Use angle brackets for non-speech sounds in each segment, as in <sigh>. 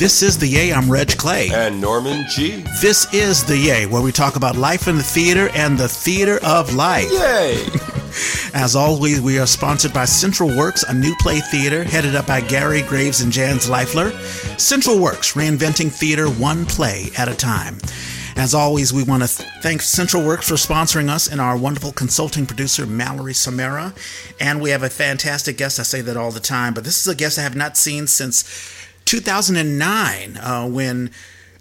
This is The Yay. I'm Reg Clay. And Norman Gee. This is The Yay, where we talk about life in the theater and the theater of life. Yay! <laughs> As always, we are sponsored by Central Works, a new play theater headed up by Gary Graves and Jan Zvaifler. Central Works, reinventing theater one play at a time. As always, we want to thank Central Works for sponsoring us and our wonderful consulting producer, Mallory Samara. And we have a fantastic guest. I say that all the time, but this is a guest I have not seen since 2009 uh, when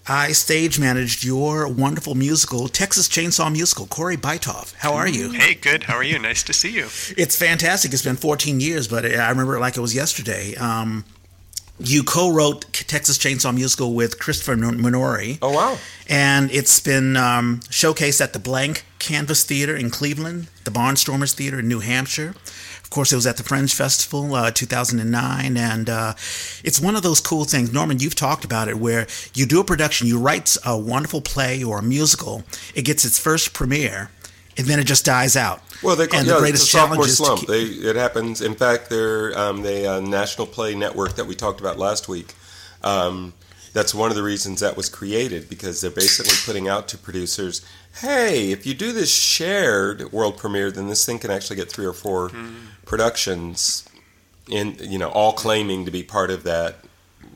I stage managed your wonderful musical, Texas Chainsaw Musical. Cory Bytof, how are you? Hey, good. How are you? Nice to see you. It's fantastic. It's been 14 years, but I remember it like it was yesterday. Um, you co-wrote Texas Chainsaw Musical with Christopher Minori. Oh wow! And it's been um, showcased at the Blank Canvas Theater in Cleveland, the Barnstormers Theater in New Hampshire. Of course, it was at the Fringe Festival, uh, 2009, and uh, it's one of those cool things. Norman, you've talked about it, where you do a production, you write a wonderful play or a musical, it gets its first premiere, and then it just dies out. Well, they call, and yeah, the greatest a sophomore slump. Keep... They, it happens. In fact, they're um, the uh, National Play Network that we talked about last week. Um, that's one of the reasons that was created because they're basically putting out to producers, hey, if you do this shared world premiere, then this thing can actually get three or 4 mm. productions in you know all claiming to be part of that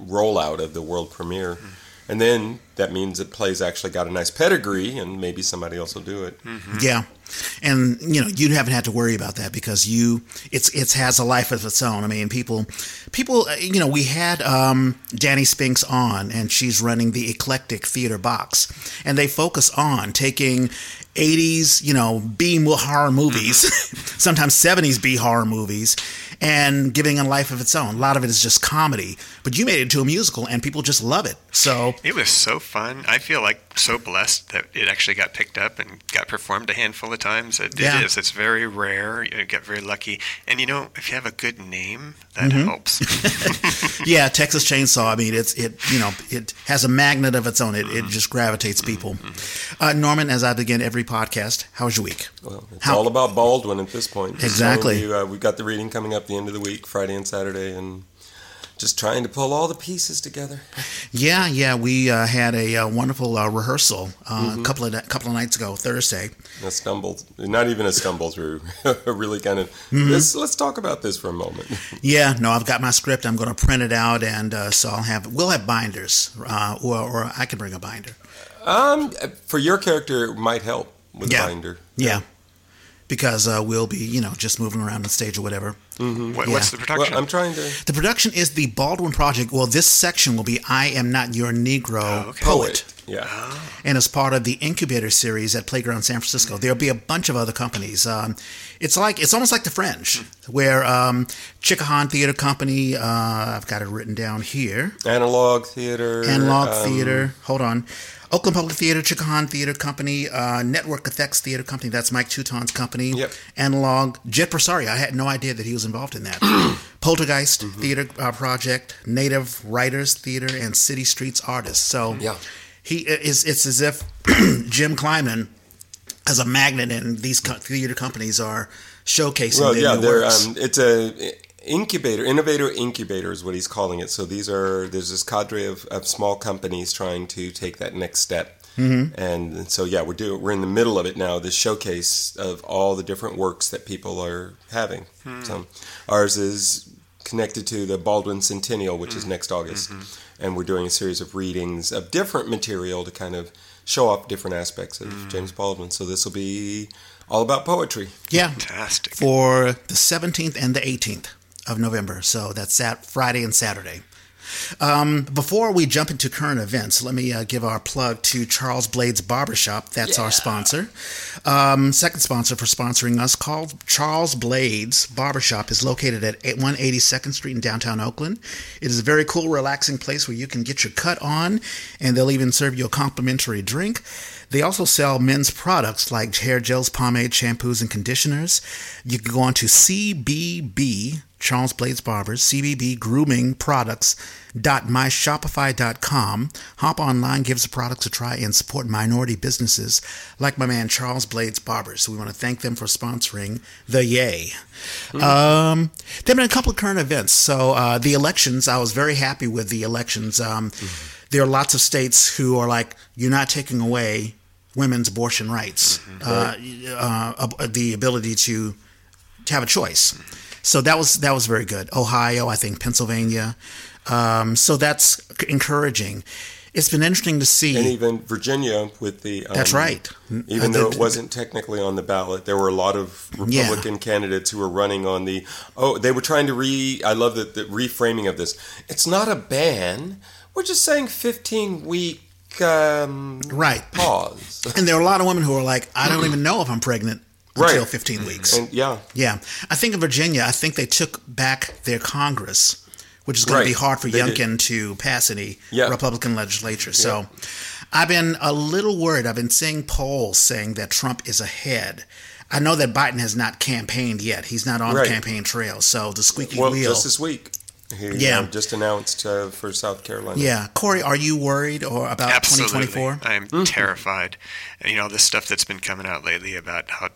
rollout of the world premiere. Mm. And then that means it plays actually got a nice pedigree, and maybe somebody else will do it. Mm-hmm. Yeah, and you know you haven't had to worry about that because you it's it has a life of its own. I mean, people people uh, you know we had um, Danny Spinks on, and she's running the Eclectic Theater Box, and they focus on taking 80s, you know, B horror movies, <laughs> sometimes 70s B horror movies, and giving a life of its own. A lot of it is just comedy, but you made it into a musical and people just love it. So it was so fun. I feel like so blessed that it actually got picked up and got performed a handful of times. It, yeah. it is. It's very rare. You get very lucky. And you know, if you have a good name, that mm-hmm. helps. <laughs> yeah, Texas Chainsaw. I mean, it's it. You know, it has a magnet of its own. It, mm-hmm. it just gravitates people. Mm-hmm. Uh, Norman, as I begin every podcast, how was your week? Well, it's how? all about Baldwin at this point. Exactly. So we, uh, we've got the reading coming up the end of the week, Friday and Saturday, and just trying to pull all the pieces together. <laughs> Yeah, yeah, we uh, had a uh, wonderful uh, rehearsal uh, mm-hmm. a couple of couple of nights ago, Thursday. A stumble, not even a stumble through. <laughs> really kind of. Mm-hmm. Let's let's talk about this for a moment. <laughs> yeah, no, I've got my script. I'm going to print it out, and uh, so I'll have we'll have binders, uh, or or I can bring a binder. Um, for your character, it might help with yeah. a binder. Yeah because uh, we'll be, you know, just moving around the stage or whatever. Mm-hmm. What, yeah. What's the production? Well, I'm trying to. The production is the Baldwin Project. Well, this section will be "I Am Not Your Negro" oh, okay. poet. Yeah. Oh. And as part of the incubator series at Playground San Francisco, there'll be a bunch of other companies. Um, it's like it's almost like the Fringe, where um, Chikahan Theater Company. Uh, I've got it written down here. Analog Theater. Analog um, Theater. Hold on. Oakland Public Theater, Chikahan Theater Company, uh, Network Effects Theater Company. That's Mike Tuton's company. Yep. Analog. Jed Parsario. I had no idea that he was involved in that. <clears throat> Poltergeist mm-hmm. Theater uh, Project, Native Writers Theater, and City Streets Artists. So yeah. he is. It's as if <clears throat> Jim Kleinmann as a magnet, and these co- theater companies are showcasing. Well, yeah, they're. Um, it's a incubator, innovator incubator is what he's calling it. So these are there's this cadre of, of small companies trying to take that next step. Mm-hmm. And so yeah, we're doing we're in the middle of it now. This showcase of all the different works that people are having. Hmm. So ours is connected to the Baldwin Centennial, which mm. is next August, mm-hmm. and we're doing a series of readings of different material to kind of show off different aspects of mm. James Baldwin. So this will be all about poetry. Yeah, fantastic for the 17th and the 18th of November. So that's that Friday and Saturday. Um, before we jump into current events, let me uh, give our plug to Charles Blades Barbershop. That's yeah. our sponsor. Um, second sponsor for sponsoring us, called Charles Blades Barbershop, is located at 182nd Street in downtown Oakland. It is a very cool, relaxing place where you can get your cut on, and they'll even serve you a complimentary drink. They also sell men's products like hair gels, pomade, shampoos, and conditioners. You can go on to CBB Charles Blades Barbers, CBB Grooming Products. MyShopify.com. Hop online, gives the products a try, and support minority businesses like my man Charles Blades Barbers. So we want to thank them for sponsoring the Yay. Mm-hmm. Um, there have been a couple of current events. So uh, the elections, I was very happy with the elections. Um, mm-hmm. There are lots of states who are like, you're not taking away women's abortion rights, mm-hmm. uh, uh, the ability to, to have a choice. So that was that was very good. Ohio, I think Pennsylvania. Um, so that's encouraging. It's been interesting to see, and even Virginia with the. Um, that's right. Even though it wasn't technically on the ballot, there were a lot of Republican yeah. candidates who were running on the. Oh, they were trying to re. I love the, the reframing of this. It's not a ban. We're just saying fifteen week um, right pause. <laughs> and there are a lot of women who are like, I don't even know if I'm pregnant until right. 15 weeks. And, yeah, yeah. I think in Virginia, I think they took back their Congress, which is going right. to be hard for they Youngkin did. to pass any yeah. Republican legislature. So, yeah. I've been a little worried. I've been seeing polls saying that Trump is ahead. I know that Biden has not campaigned yet. He's not on right. the campaign trail. So the squeaky well, wheel. Just this week. He yeah. Uh, just announced uh, for South Carolina. Yeah. Cory, are you worried or about Absolutely. 2024? I'm mm-hmm. terrified. You know, the stuff that's been coming out lately about how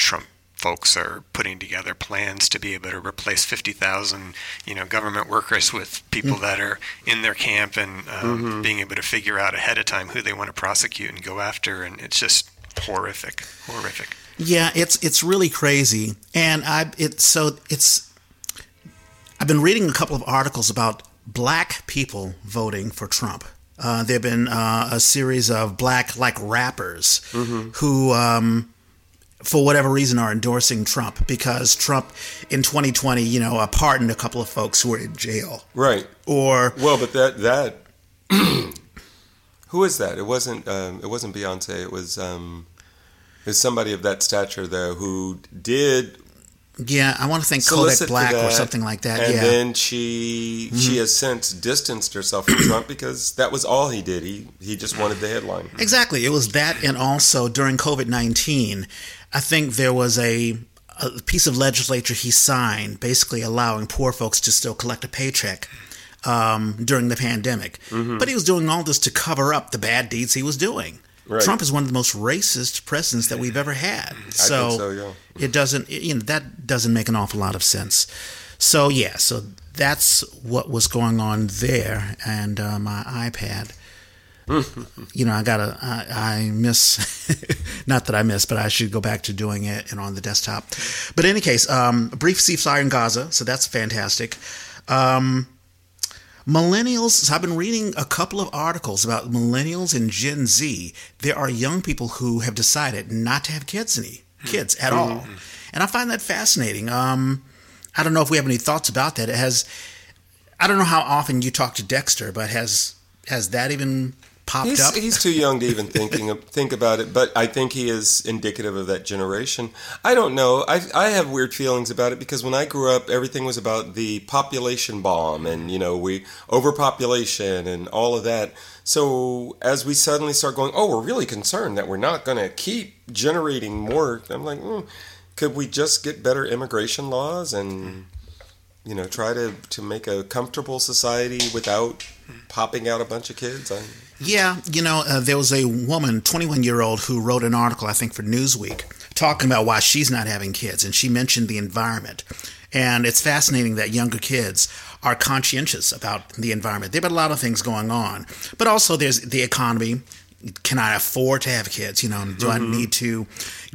Trump folks are putting together plans to be able to replace 50,000, you know, government workers with people mm-hmm. that are in their camp and um, mm-hmm. being able to figure out ahead of time who they want to prosecute and go after. And it's just horrific, horrific. Yeah, it's it's really crazy, and I it's so it's I've been reading a couple of articles about black people voting for Trump. Uh, there have been uh, a series of black like rappers mm-hmm. who, um, for whatever reason, are endorsing Trump because Trump in 2020, you know, uh, pardoned a couple of folks who were in jail. Right. Or well, but that that <clears throat> who is that? It wasn't um, it wasn't Beyonce. It was um, it was somebody of that stature though who did yeah, I want to think Kodak Black or something like that. And yeah. then she mm-hmm. she has since distanced herself from Trump because that was all he did. He he just wanted the headline. Exactly. It was that, and also during COVID nineteen, I think there was a a piece of legislature he signed, basically allowing poor folks to still collect a paycheck. Um, during the pandemic, mm-hmm. but he was doing all this to cover up the bad deeds he was doing. Right. Trump is one of the most racist presidents that we've ever had. So, so yeah. it doesn't, you know, that doesn't make an awful lot of sense. So yeah, so that's what was going on there, and uh, my iPad. You know, I gotta, I, I miss, <laughs> not that I miss, but I should go back to doing it and on the desktop. But in any case, um, brief ceasefire in Gaza, so that's fantastic. Um, Millennials, so I've been reading a couple of articles about millennials and Gen Z. There are young people who have decided not to have kids any kids at all. And I find that fascinating. Um, I don't know if we have any thoughts about that. It has I don't know how often you talk to Dexter, but has has that even popped he's, up. He's too young to even thinking think about it, but I think he is indicative of that generation. I don't know. I I have weird feelings about it because when I grew up, everything was about the population bomb and you know we overpopulation and all of that. So as we suddenly start going, oh, we're really concerned that we're not going to keep generating more. I'm like, mm, could we just get better immigration laws and you know try to to make a comfortable society without popping out a bunch of kids? I'm, yeah, you know, uh, there was a woman, 21 year old, who wrote an article, I think, for Newsweek, talking about why she's not having kids, and she mentioned the environment. And it's fascinating that younger kids are conscientious about the environment. Have been a lot of things going on, but also there's the economy. Can I afford to have kids? You know, do mm-hmm. I need to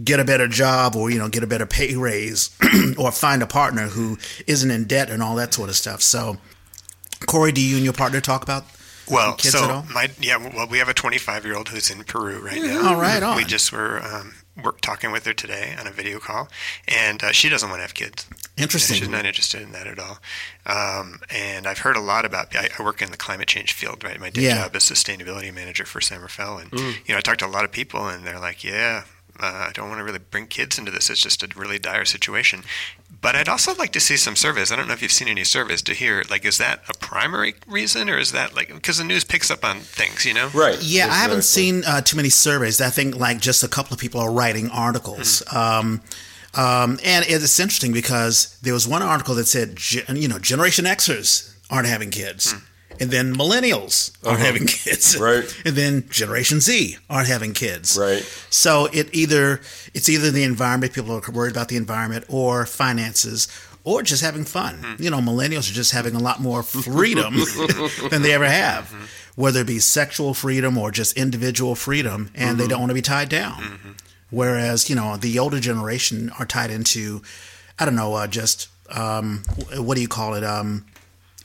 get a better job or you know get a better pay raise <clears throat> or find a partner who isn't in debt and all that sort of stuff? So, Cory, do you and your partner talk about well, kids so at all? my yeah, well, we have a 25 year old who's in Peru right now. All right, on. We just were um, we're talking with her today on a video call, and uh, she doesn't want to have kids. Interesting. She's not interested in that at all. Um, and I've heard a lot about. I, I, work in the climate change field, right? My day yeah. job is sustainability manager for San Rafael, and mm. you know, I talk to a lot of people, and they're like, "Yeah, uh, I don't want to really bring kids into this. It's just a really dire situation. But I'd also like to see some surveys. I don't know if you've seen any surveys to hear, like, is that a primary reason or is that like, because the news picks up on things, you know? Right. Yeah, exactly. I haven't seen uh, too many surveys. I think like just a couple of people are writing articles. Mm-hmm. Um, Um, and it's interesting because there was one article that said, you know, Generation Xers aren't having kids. Hmm. And then millennials aren't uh-huh. having kids, <laughs> right? And then Generation Z aren't having kids, right? So it either it's either the environment, people are worried about the environment, or finances, or just having fun. Mm-hmm. You know, millennials are just having a lot more freedom <laughs> than they ever have, mm-hmm. whether it be sexual freedom or just individual freedom, and mm-hmm. they don't want to be tied down. Mm-hmm. Whereas, you know, the older generation are tied into, I don't know, uh, just um, what do you call it? Um,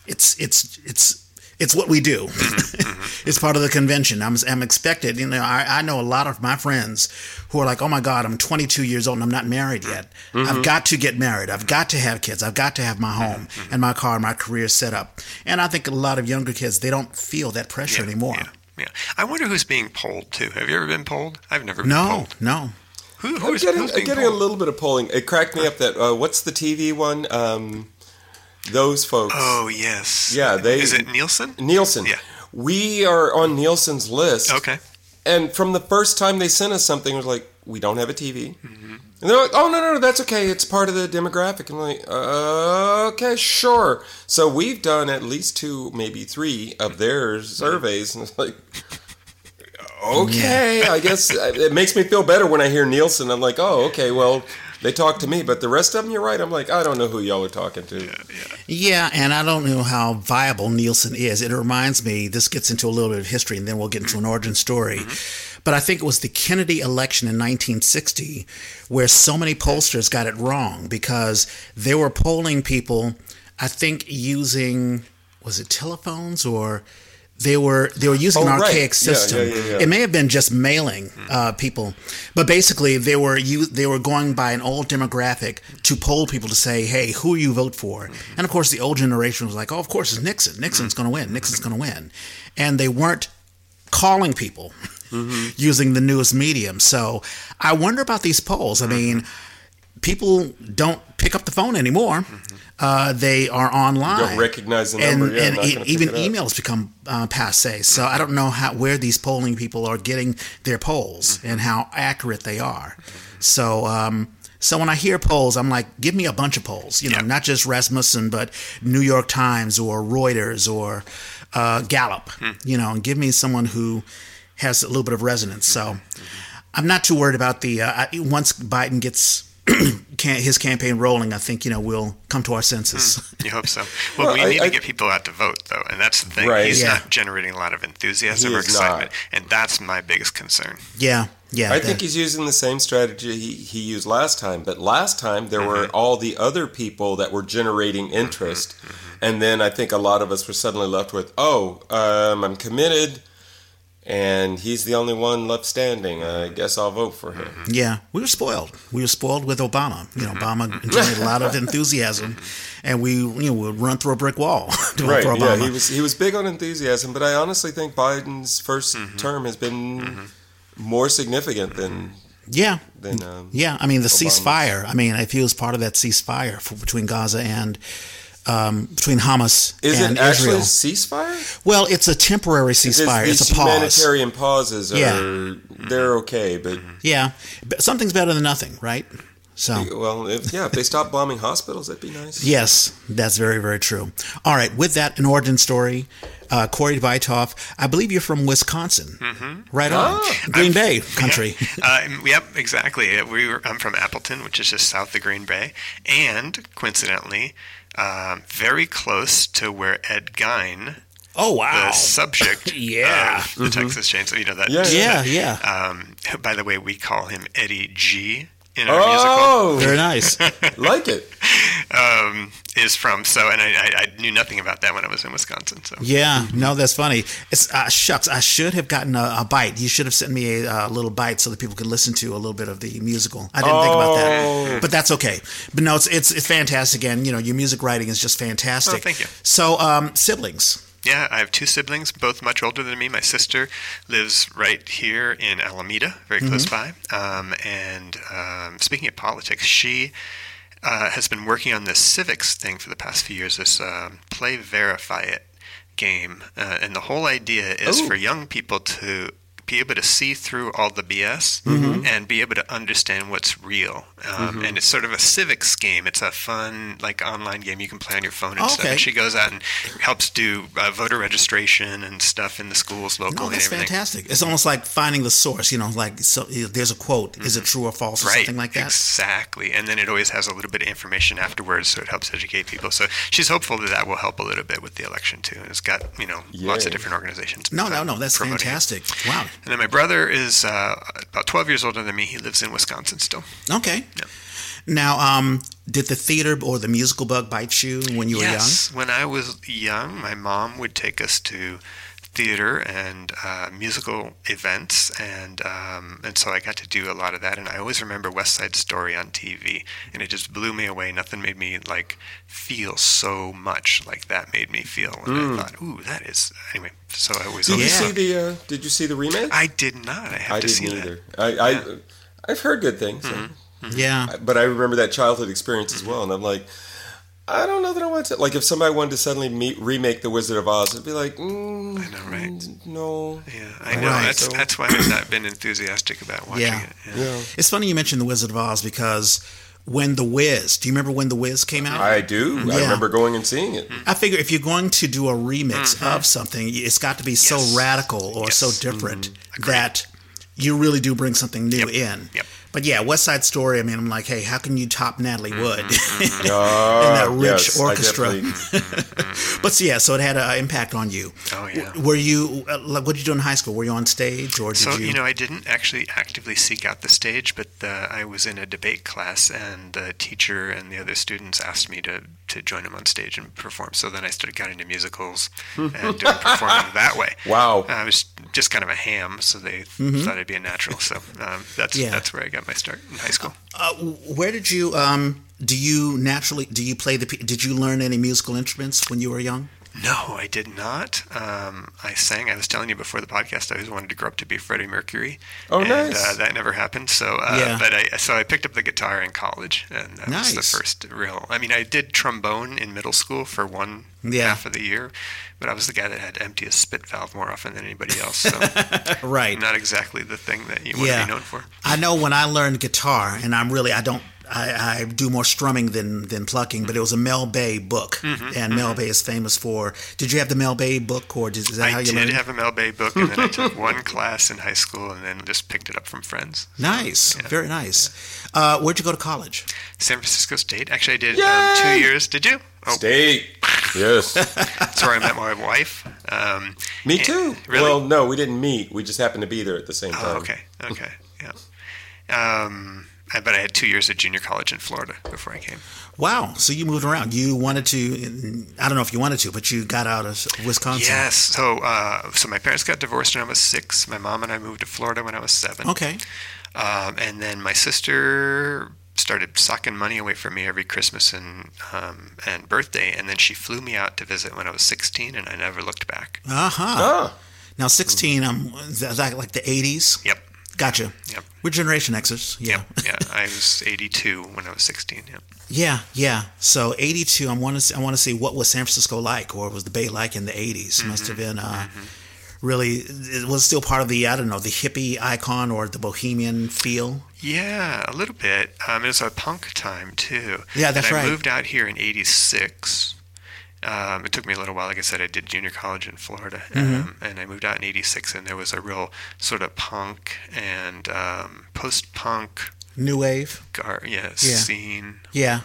it's it's it's it's what we do. Mm-hmm. <laughs> it's part of the convention. I'm, I'm expected. You know, I, I, know a lot of my friends who are like, "Oh my God, I'm 22 years old and I'm not married yet. Mm-hmm. I've got to get married. I've got to have kids. I've got to have my home mm-hmm. and my car and my career set up." And I think a lot of younger kids they don't feel that pressure yeah, anymore. Yeah, yeah. I wonder who's being polled too. Have you ever been polled? I've never been no, polled. No, Who, who's, getting, who's getting a little bit of polling. It cracked me up that uh, what's the TV one? Um, those folks. Oh yes. Yeah, they. Is it Nielsen? Nielsen. Yeah. We are on Nielsen's list. Okay. And from the first time they sent us something, it was like, we don't have a TV. Mm-hmm. And they're like, oh, no, no, no, that's okay. It's part of the demographic. And I'm like, uh, okay, sure. So we've done at least two, maybe three of their surveys. And it's like, okay. I guess it makes me feel better when I hear Nielsen. I'm like, oh, okay, well, they talk to me, but the rest of them, you're right. I'm like, I don't know who y'all are talking to. Yeah, yeah. yeah, and I don't know how viable Nielsen is. It reminds me, this gets into a little bit of history, and then we'll get into an origin story. Mm-hmm. But I think it was the Kennedy election in 1960 where so many pollsters got it wrong because they were polling people, I think, using, was it telephones or they were they were using oh, an archaic right. system. Yeah, yeah, yeah, it may have been just mailing uh, people, but basically they were you they were going by an old demographic to poll people to say, hey, who you vote for? Mm-hmm. And of course, the old generation was like, oh, of course it's Nixon. Nixon's mm-hmm. going to win. Nixon's going to win, and they weren't calling people mm-hmm. <laughs> using the newest medium. So I wonder about these polls. I mean, people don't pick up the phone anymore. Mm-hmm. Uh, they are online. You don't recognize the number, and, yeah, and even emails become uh, passe. So I don't know how where these polling people are getting their polls mm-hmm. and how accurate they are. So. Um, so when I hear polls, I'm like, give me a bunch of polls, you know, yeah. not just Rasmussen, but New York Times or Reuters or uh, Gallup, hmm. you know, and give me someone who has a little bit of resonance. So mm-hmm. I'm not too worried about the uh, once Biden gets <clears throat> his campaign rolling, I think you know we'll come to our senses. Mm, you hope so. <laughs> Well, well we I, need I, to get people out to vote, though, and that's the thing. Right. He's yeah. not generating a lot of enthusiasm or excitement, not. and that's my biggest concern. Yeah, yeah. I that. think he's using the same strategy he, he used last time, but last time there mm-hmm. were all the other people that were generating mm-hmm. interest, mm-hmm. and then I think a lot of us were suddenly left with, oh, um, I'm committed and he's the only one left standing. I guess I'll vote for him. Yeah, we were spoiled. We were spoiled with Obama. You know, Obama <laughs> generated a lot of enthusiasm, and we you know would run through a brick wall <laughs> to right, vote for Obama. Yeah, he was he was big on enthusiasm, but I honestly think Biden's 1st mm-hmm. term has been mm-hmm. more significant than. Yeah, than, um, yeah. I mean, the Obama's. ceasefire. I mean, if he was part of that ceasefire for, between Gaza and um, between Hamas Is and it actually Israel. ceasefire? Well, it's a temporary ceasefire. It's, it's a pause. Humanitarian pauses are yeah. they're okay, but yeah, something's better than nothing, right? So well, if, yeah, if they stop <laughs> bombing hospitals, that'd be nice. Yes, that's very very true. All right, with that, an origin story. Uh, Cory Bytof, I believe you're from Wisconsin, mm-hmm. right on oh, Green I'm, Bay country. <laughs> Yeah, uh, yep, exactly. We were, I'm from Appleton, which is just south of Green Bay, and coincidentally, um, very close to where Ed Gein. Oh wow! The subject, <laughs> yeah, the mm-hmm. Texas Chainsaw. You know that? Yeah, yeah, yeah. Um, by the way, we call him Eddie G in our oh, musical. Very nice. <laughs> like it. Um, is from so, and I, I, I, knew nothing about that when I was in Wisconsin. So yeah, no, that's funny. It's uh, shucks. I should have gotten a, a, bite. You should have sent me a, a, little bite so that people could listen to a little bit of the musical. I didn't oh. think about that, oh. but that's okay. But no, it's it's, it's fantastic, and you know, your music writing is just fantastic. Oh, thank you. So, um, siblings. Yeah, I have two siblings, both much older than me. My sister lives right here in Alameda, very close mm-hmm. by. Um, and um, speaking of politics, she uh, has been working on this civics thing for the past few years. This uh, play verify it game, uh, and the whole idea is Ooh. for young people to be able to see through all the BS mm-hmm. Mm-hmm. and be able to understand what's real. Um, mm-hmm. And it's sort of a civics game. It's a fun, like online game you can play on your phone and okay. stuff. And she goes out and helps do uh, voter registration and stuff in the schools locally. No, that's fantastic. It's almost like finding the source. You know, like so there's a quote: "Is it mm-hmm. true or false?" or right. something like that. Exactly. And then it always has a little bit of information afterwards, so it helps educate people. So she's hopeful that that will help a little bit with the election too. And it's got you know Yay. lots of different organizations. No, no, no. That's fantastic. It. Wow. And then my brother is uh, about 12 years older than me. He lives in Wisconsin still. Okay. Yeah. Now, um, did the theater or the musical bug bite you when you were young? Yes. When I was young, my mom would take us to theater and uh, musical events, and um, and so I got to do a lot of that. And I always remember West Side Story on TV, and it just blew me away. Nothing made me like feel so much like that made me feel. And mm. I thought, ooh, that is anyway. So I was. Did you see the uh, Did you see the remake? I did not. I have I to see either. that. I, I yeah. I've heard good things. Mm-hmm. Mm-hmm. Yeah, but I remember that childhood experience as well, and I'm like. I don't know that I want to. Like, if somebody wanted to suddenly meet, remake The Wizard of Oz, it'd be like, mm, I know, right? No. Yeah, I know. Right. That's so. that's why I've not been enthusiastic about watching yeah. it. Yeah. yeah. It's funny you mentioned The Wizard of Oz because when The Wiz, do you remember when The Wiz came out? I do. Mm-hmm. I remember going and seeing it. I figure if you're going to do a remix mm-hmm. of something, it's got to be yes. so radical or yes. so different mm-hmm. that you really do bring something new yep. in. Yep. But yeah, West Side Story. I mean, I'm like, hey, how can you top Natalie mm-hmm, Wood mm-hmm. <laughs> and that rich yes, orchestra? <laughs> but so, yeah, so it had an impact on you. Oh yeah. Were you? Uh, what did you do in high school? Were you on stage or did so, you? you know, I didn't actually actively seek out the stage, but uh, I was in a debate class, and the teacher and the other students asked me to to join them on stage and perform. So then I started getting into musicals and doing performing <laughs> that way. Wow. I was just kind of a ham, so they mm-hmm. thought I'd be a natural. So um, that's yeah. that's where I got my start in high school. Uh, where did you um, do you naturally do you play the did you learn any musical instruments when you were young? No, I did not. Um, I sang. I was telling you before the podcast. I always wanted to grow up to be Freddie Mercury. Oh, and, nice. Uh, that never happened. So, uh, yeah. but I so I picked up the guitar in college, and that nice. was the first real. I mean, I did trombone in middle school for one yeah. half of the year, but I was the guy that had to empty a spit valve more often than anybody else. So, <laughs> right. Not exactly the thing that you want yeah. to be known for. I know when I learned guitar, and I'm really I don't I, I, do more strumming than than plucking, but it was a Mel Bay book, mm-hmm, and mm-hmm. Mel Bay is famous for. Did you have the Mel Bay book, or is that I how you learned? I did have a Mel Bay book, and then I took one <laughs> class in high school, and then just picked it up from friends. Nice, yeah. very nice. Yeah. Uh, where'd you go to college? San Francisco State. Actually, I did um, two years. Did you? Oh. State. <laughs> Yes. That's where I met my wife. Um, Me too. Really? Well, no, we didn't meet. We just happened to be there at the same oh, time. Oh, okay. Okay. Yeah. Um, but I had two years at junior college in Florida before I came. Wow! So you moved around. You wanted to. I don't know if you wanted to, but you got out of Wisconsin. Yes. So, uh, so my parents got divorced when I was six. My mom and I moved to Florida when I was seven. Okay. Um, and then my sister started sucking money away from me every Christmas and um, and birthday, and then she flew me out to visit when I was 16, and I never looked back. Uh huh. Oh. Now 16, um, is that like the 80s? Yep. Gotcha. Yep. We're Generation Xers. Yeah. Yep. Yeah. I was 82 when I was 16. Yep. Yeah. Yeah. So 82. I want to. See, I want to see what was San Francisco like, or was the Bay like in the 80s? Mm-hmm. Must have been. Uh, mm-hmm. Really, it was still part of the I don't know the hippie icon or the bohemian feel. Yeah, a little bit. Um, it was a punk time too. Yeah, that's and I right. I moved out here in '86 um, it took me a little while. Like I said, I did junior college in Florida, mm-hmm. um, and I moved out in '86, and there was a real sort of punk and um, post-punk, new wave, gar- yeah, yeah. scene. Yeah.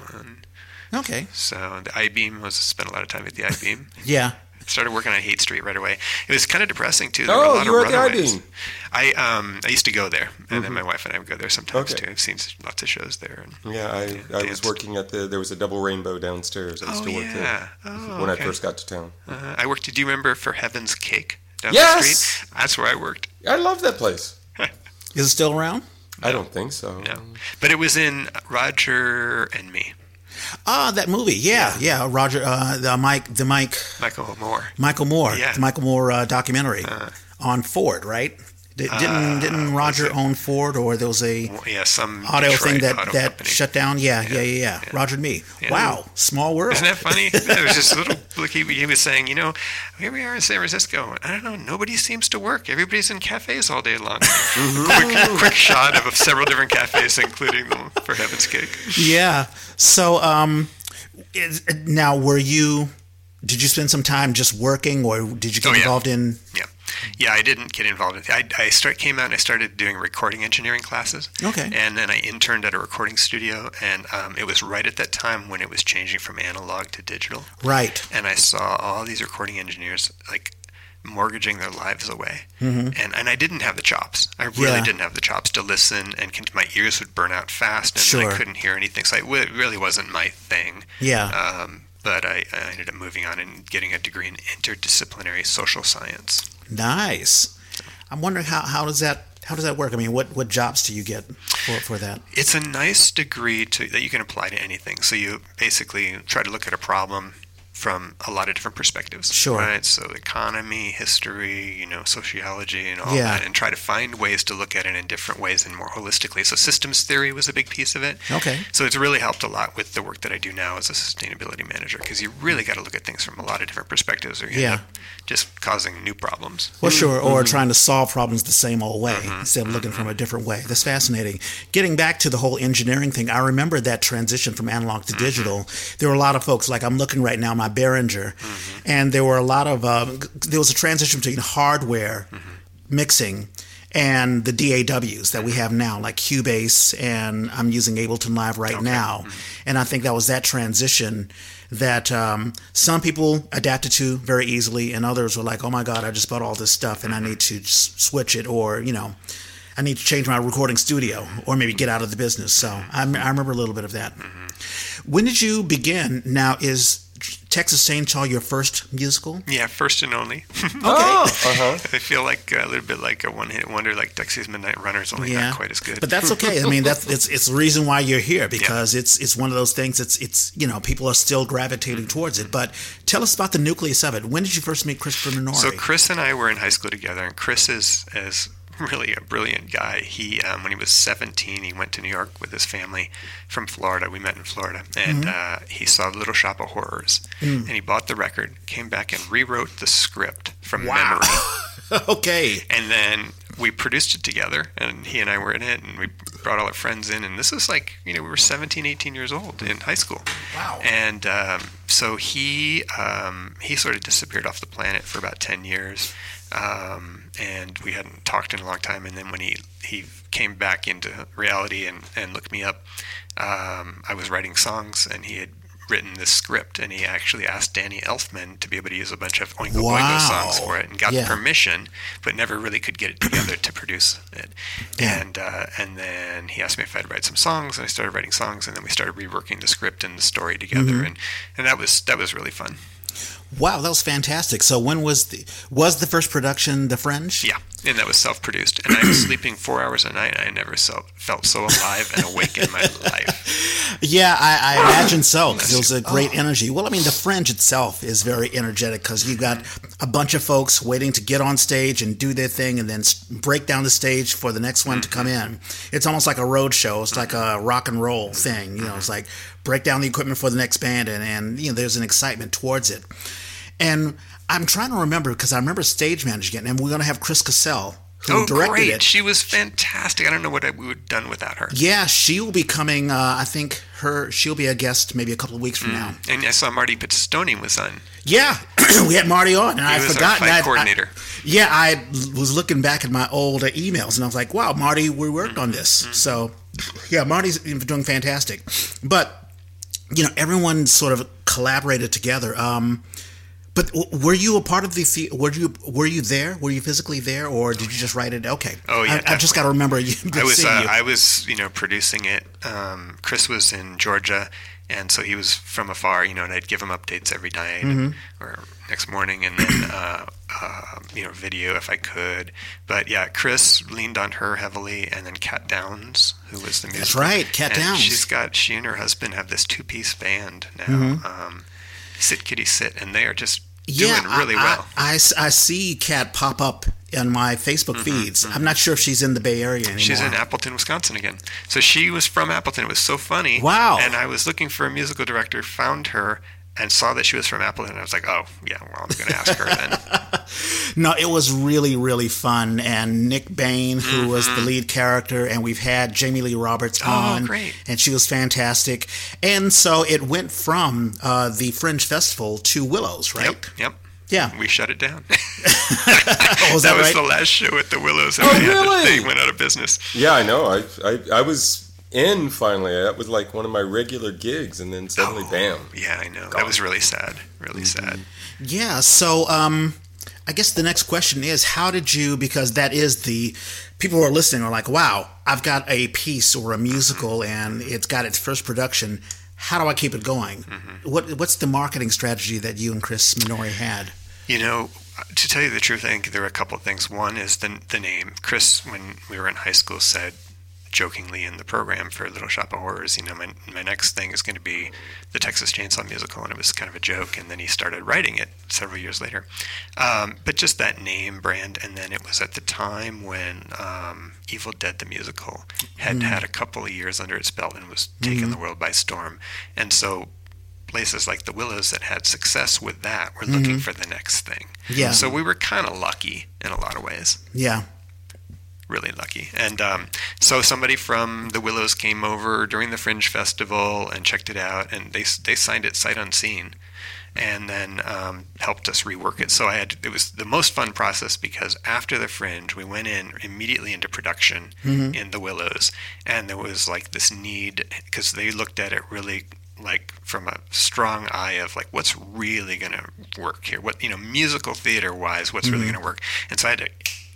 okay. So the I Beam was spent a lot of time at the I Beam. <laughs> yeah started working on Haight Street right away. It was kind of depressing too. There oh, were a oh, lot you were of at the I-Beam. I um I used to go there, and mm-hmm. then my wife and I would go there sometimes okay. too. I've seen lots of shows there. And, yeah, I, yeah, I was working at the there was a double rainbow downstairs. I used oh, to work yeah. there oh, when okay. I first got to town. Uh, I worked. Do you remember for Heaven's Cake down yes! the street? That's where I worked. I love that place. Is it still around? No. I don't think so. No, but it was in Roger and Me. Ah, that movie. Yeah, yeah. yeah. Roger, uh, the Mike, the Mike, Michael Moore. Michael Moore. Yeah. The Michael Moore uh, documentary uh, on Ford, right? Didn't uh, didn't Roger own Ford or there was a yeah some auto Detroit thing that that shut down? Yeah, yeah, yeah, yeah. yeah. Roger and me. Yeah. Wow, small world. Isn't that funny? <laughs> it was just a little like he, he was saying, you know, here we are in San Francisco. I don't know, nobody seems to work. Everybody's in cafes all day long. <laughs> quick, quick shot of several different cafes, including them for heaven's cake. Yeah. So um, is, now were you? Did you spend some time just working, or did you get oh, involved in? Yeah. Yeah, I didn't get involved. With it. I, I start came out and I started doing recording engineering classes. Okay. And then I interned at a recording studio, and um, it was right at that time when it was changing from analog to digital. Right. And I saw all these recording engineers like mortgaging their lives away. Mm-hmm. And and I didn't have the chops. I really yeah. didn't have the chops to listen, and my ears would burn out fast, and sure. I couldn't hear anything. So it really wasn't my thing. Yeah. Um, but I, I ended up moving on and getting a degree in interdisciplinary social science. Nice. I'm wondering how, how does that how does that work? I mean, what, what jobs do you get for, for that? It's a nice degree to, that you can apply to anything. So you basically try to look at a problem, from a lot of different perspectives. Sure. Right. So economy, history, you know, sociology, and all yeah. that, and try to find ways to look at it in different ways and more holistically. So systems theory was a big piece of it. Okay. So it's really helped a lot with the work that I do now as a sustainability manager because you really got to look at things from a lot of different perspectives, or you yeah. just causing new problems. Well, sure. Or mm-hmm. trying to solve problems the same old way mm-hmm. instead of looking mm-hmm. from a different way. That's fascinating. Getting back to the whole engineering thing, I remember that transition from analog to mm-hmm. digital. There were a lot of folks like I'm looking right now. My Behringer, mm-hmm. and there were a lot of uh, there was a transition between hardware mm-hmm. mixing and the DAWs that we have now, like Cubase, and I'm using Ableton Live right okay. now. Mm-hmm. And I think that was that transition that um, some people adapted to very easily, and others were like, "Oh my God, I just bought all this stuff, and I need to switch it," or you know, I need to change my recording studio, or maybe get out of the business. So I, I remember a little bit of that. Mm-hmm. When did you begin? Now is Texas Chainsaw your first musical? Yeah, first and only. <laughs> okay. Oh, <laughs> uh-huh. I feel like uh, a little bit like a one-hit wonder, like Dexys Midnight Runners, only yeah. not quite as good. But that's okay. I mean, that's it's it's the reason why you're here because yeah. it's it's one of those things. It's it's you know people are still gravitating towards it. But tell us about the nucleus of it. When did you first meet Christopher Minori? So Chris and I were in high school together, and Chris is as <laughs> really a brilliant guy. He, um, when he was 17, he went to New York with his family from Florida. We met in Florida, and mm-hmm. uh, he saw Little Shop of Horrors, mm. and he bought the record, came back and rewrote the script from wow. memory. <laughs> okay. And then we produced it together, and he and I were in it, and we brought all our friends in, and this was like, you know, we were 17, 18 years old in high school. Wow. And um, so he um, he sort of disappeared off the planet for about 10 years. Um, and we hadn't talked in a long time. And then when he he came back into reality and, and looked me up, um, I was writing songs, and he had written this script, and he actually asked Danny Elfman to be able to use a bunch of Oingo wow. Boingo songs for it, and got yeah. permission, but never really could get it together to produce it. Yeah. And uh, and then he asked me if I'd write some songs, and I started writing songs, and then we started reworking the script and the story together, mm-hmm. and and that was that was really fun. Wow, that was fantastic. So when was the was the first production The Fringe? Yeah, and that was self-produced. And I was <clears throat> sleeping four hours a night. I never so, felt so alive and awake in my <laughs> life. Yeah, I, I imagine so because it was a great oh. energy. Well, I mean, The Fringe itself is very energetic because you got a bunch of folks waiting to get on stage and do their thing, and then break down the stage for the next one mm-hmm. to come mm-hmm. in. It's almost like a road show. It's like a rock and roll thing. You know, it's like break down the equipment for the next band, and and you know, there's an excitement towards it. And I'm trying to remember because I remember stage managing it, and we're going to have Chris Cassell who oh, directed great. it. She was fantastic. I don't know what I, we would have done without her. Yeah, she will be coming. Uh, I think her she'll be a guest maybe a couple of weeks from mm. now. And I saw Marty Pistone was on. Yeah, <clears throat> we had Marty on, and he I forgot. Fight coordinator. I, yeah, I was looking back at my old uh, emails, and I was like, "Wow, Marty, we worked mm-hmm. on this." Mm-hmm. So, yeah, Marty's doing fantastic. But you know, everyone sort of collaborated together. Um, but were you a part of the? Were you were you there? Were you physically there, or did you just write it? Okay. Oh yeah. I, I just got to remember you. I <laughs> was uh, you. I was you know producing it. Um, Chris was in Georgia, and so he was from afar. You know, and I'd give him updates every night mm-hmm. or next morning, and then uh, uh, you know video if I could. But yeah, Chris leaned on her heavily, and then Kat Downs, who was the music. That's right, Kat Downs. She's got she and her husband have this two piece band now. Mm-hmm. Um, Sit Kitty Sit, and they are just yeah, doing really I, well. I, I, I see Kat pop up on my Facebook mm-hmm, feeds. Mm-hmm. I'm not sure if she's in the Bay Area anymore. She's in Appleton, Wisconsin again. So she was from Appleton. It was so funny. Wow. And I was looking for a musical director, found her, and saw that she was from Appleton. And I was like, oh, yeah, well, I'm going to ask her then. <laughs> no, it was really, really fun. And Nick Bain, who mm-hmm. was the lead character, and we've had Jamie Lee Roberts oh, on. Great. And she was fantastic. And so it went from uh, the Fringe Festival to Willows, right? Yep. Yep. Yeah, we shut it down. <laughs> oh, was <laughs> that, that was right? the last show at the Willows. And oh, they really? they went out of business. Yeah, I know. I, I, I was in finally. That was like one of my regular gigs, and then suddenly, oh, bam. Yeah, I know. Gone. That was really sad. Really mm-hmm. sad. Yeah. So, um, I guess the next question is, how did you? Because that is the people who are listening are like, wow, I've got a piece or a musical, mm-hmm. and it's got its first production. How do I keep it going? Mm-hmm. What What's the marketing strategy that you and Chris Minori had? You know, to tell you the truth, I think there are a couple of things. One is the the name. Chris, when we were in high school, said jokingly in the program for Little Shop of Horrors, you know, my, my next thing is going to be the Texas Chainsaw Musical, and it was kind of a joke. And then he started writing it several years later. Um, but just that name brand, and then it was at the time when um, Evil Dead the musical had mm. had a couple of years under its belt and was taking mm. the world by storm. And so places like the Willows that had success with that were looking mm-hmm. for the next thing. Yeah. So we were kind of lucky in a lot of ways. Yeah really lucky. And um, so somebody from the Willows came over during the Fringe Festival and checked it out, and they they signed it sight unseen, and then um, helped us rework it. So I had it was the most fun process because after the Fringe, we went in immediately into production mm-hmm. in the Willows, and there was like this need because they looked at it really like from a strong eye of like what's really going to work here what you know musical theater wise what's mm-hmm. really going to work and so i had to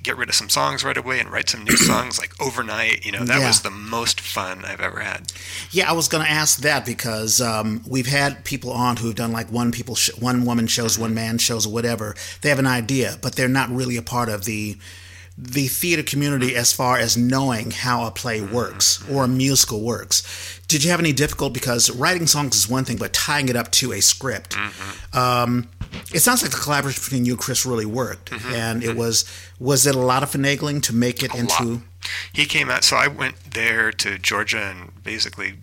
get rid of some songs right away and write some new <clears throat> songs like overnight. You know, that yeah. was the most fun I've ever had. Yeah, I was going to ask that because um, we've had people on who've done like one people, sh- one woman shows, one man shows, or whatever. They have an idea, but they're not really a part of the the theater community as far as knowing how a play works or a musical works. Did you have any difficulty because writing songs is one thing, but tying it up to a script? Mm-hmm. Um, it sounds like the collaboration between you and Chris really worked, mm-hmm. and it mm-hmm. was was it a lot of finagling to make it a into? Lot. He came out, so I went there to Georgia and basically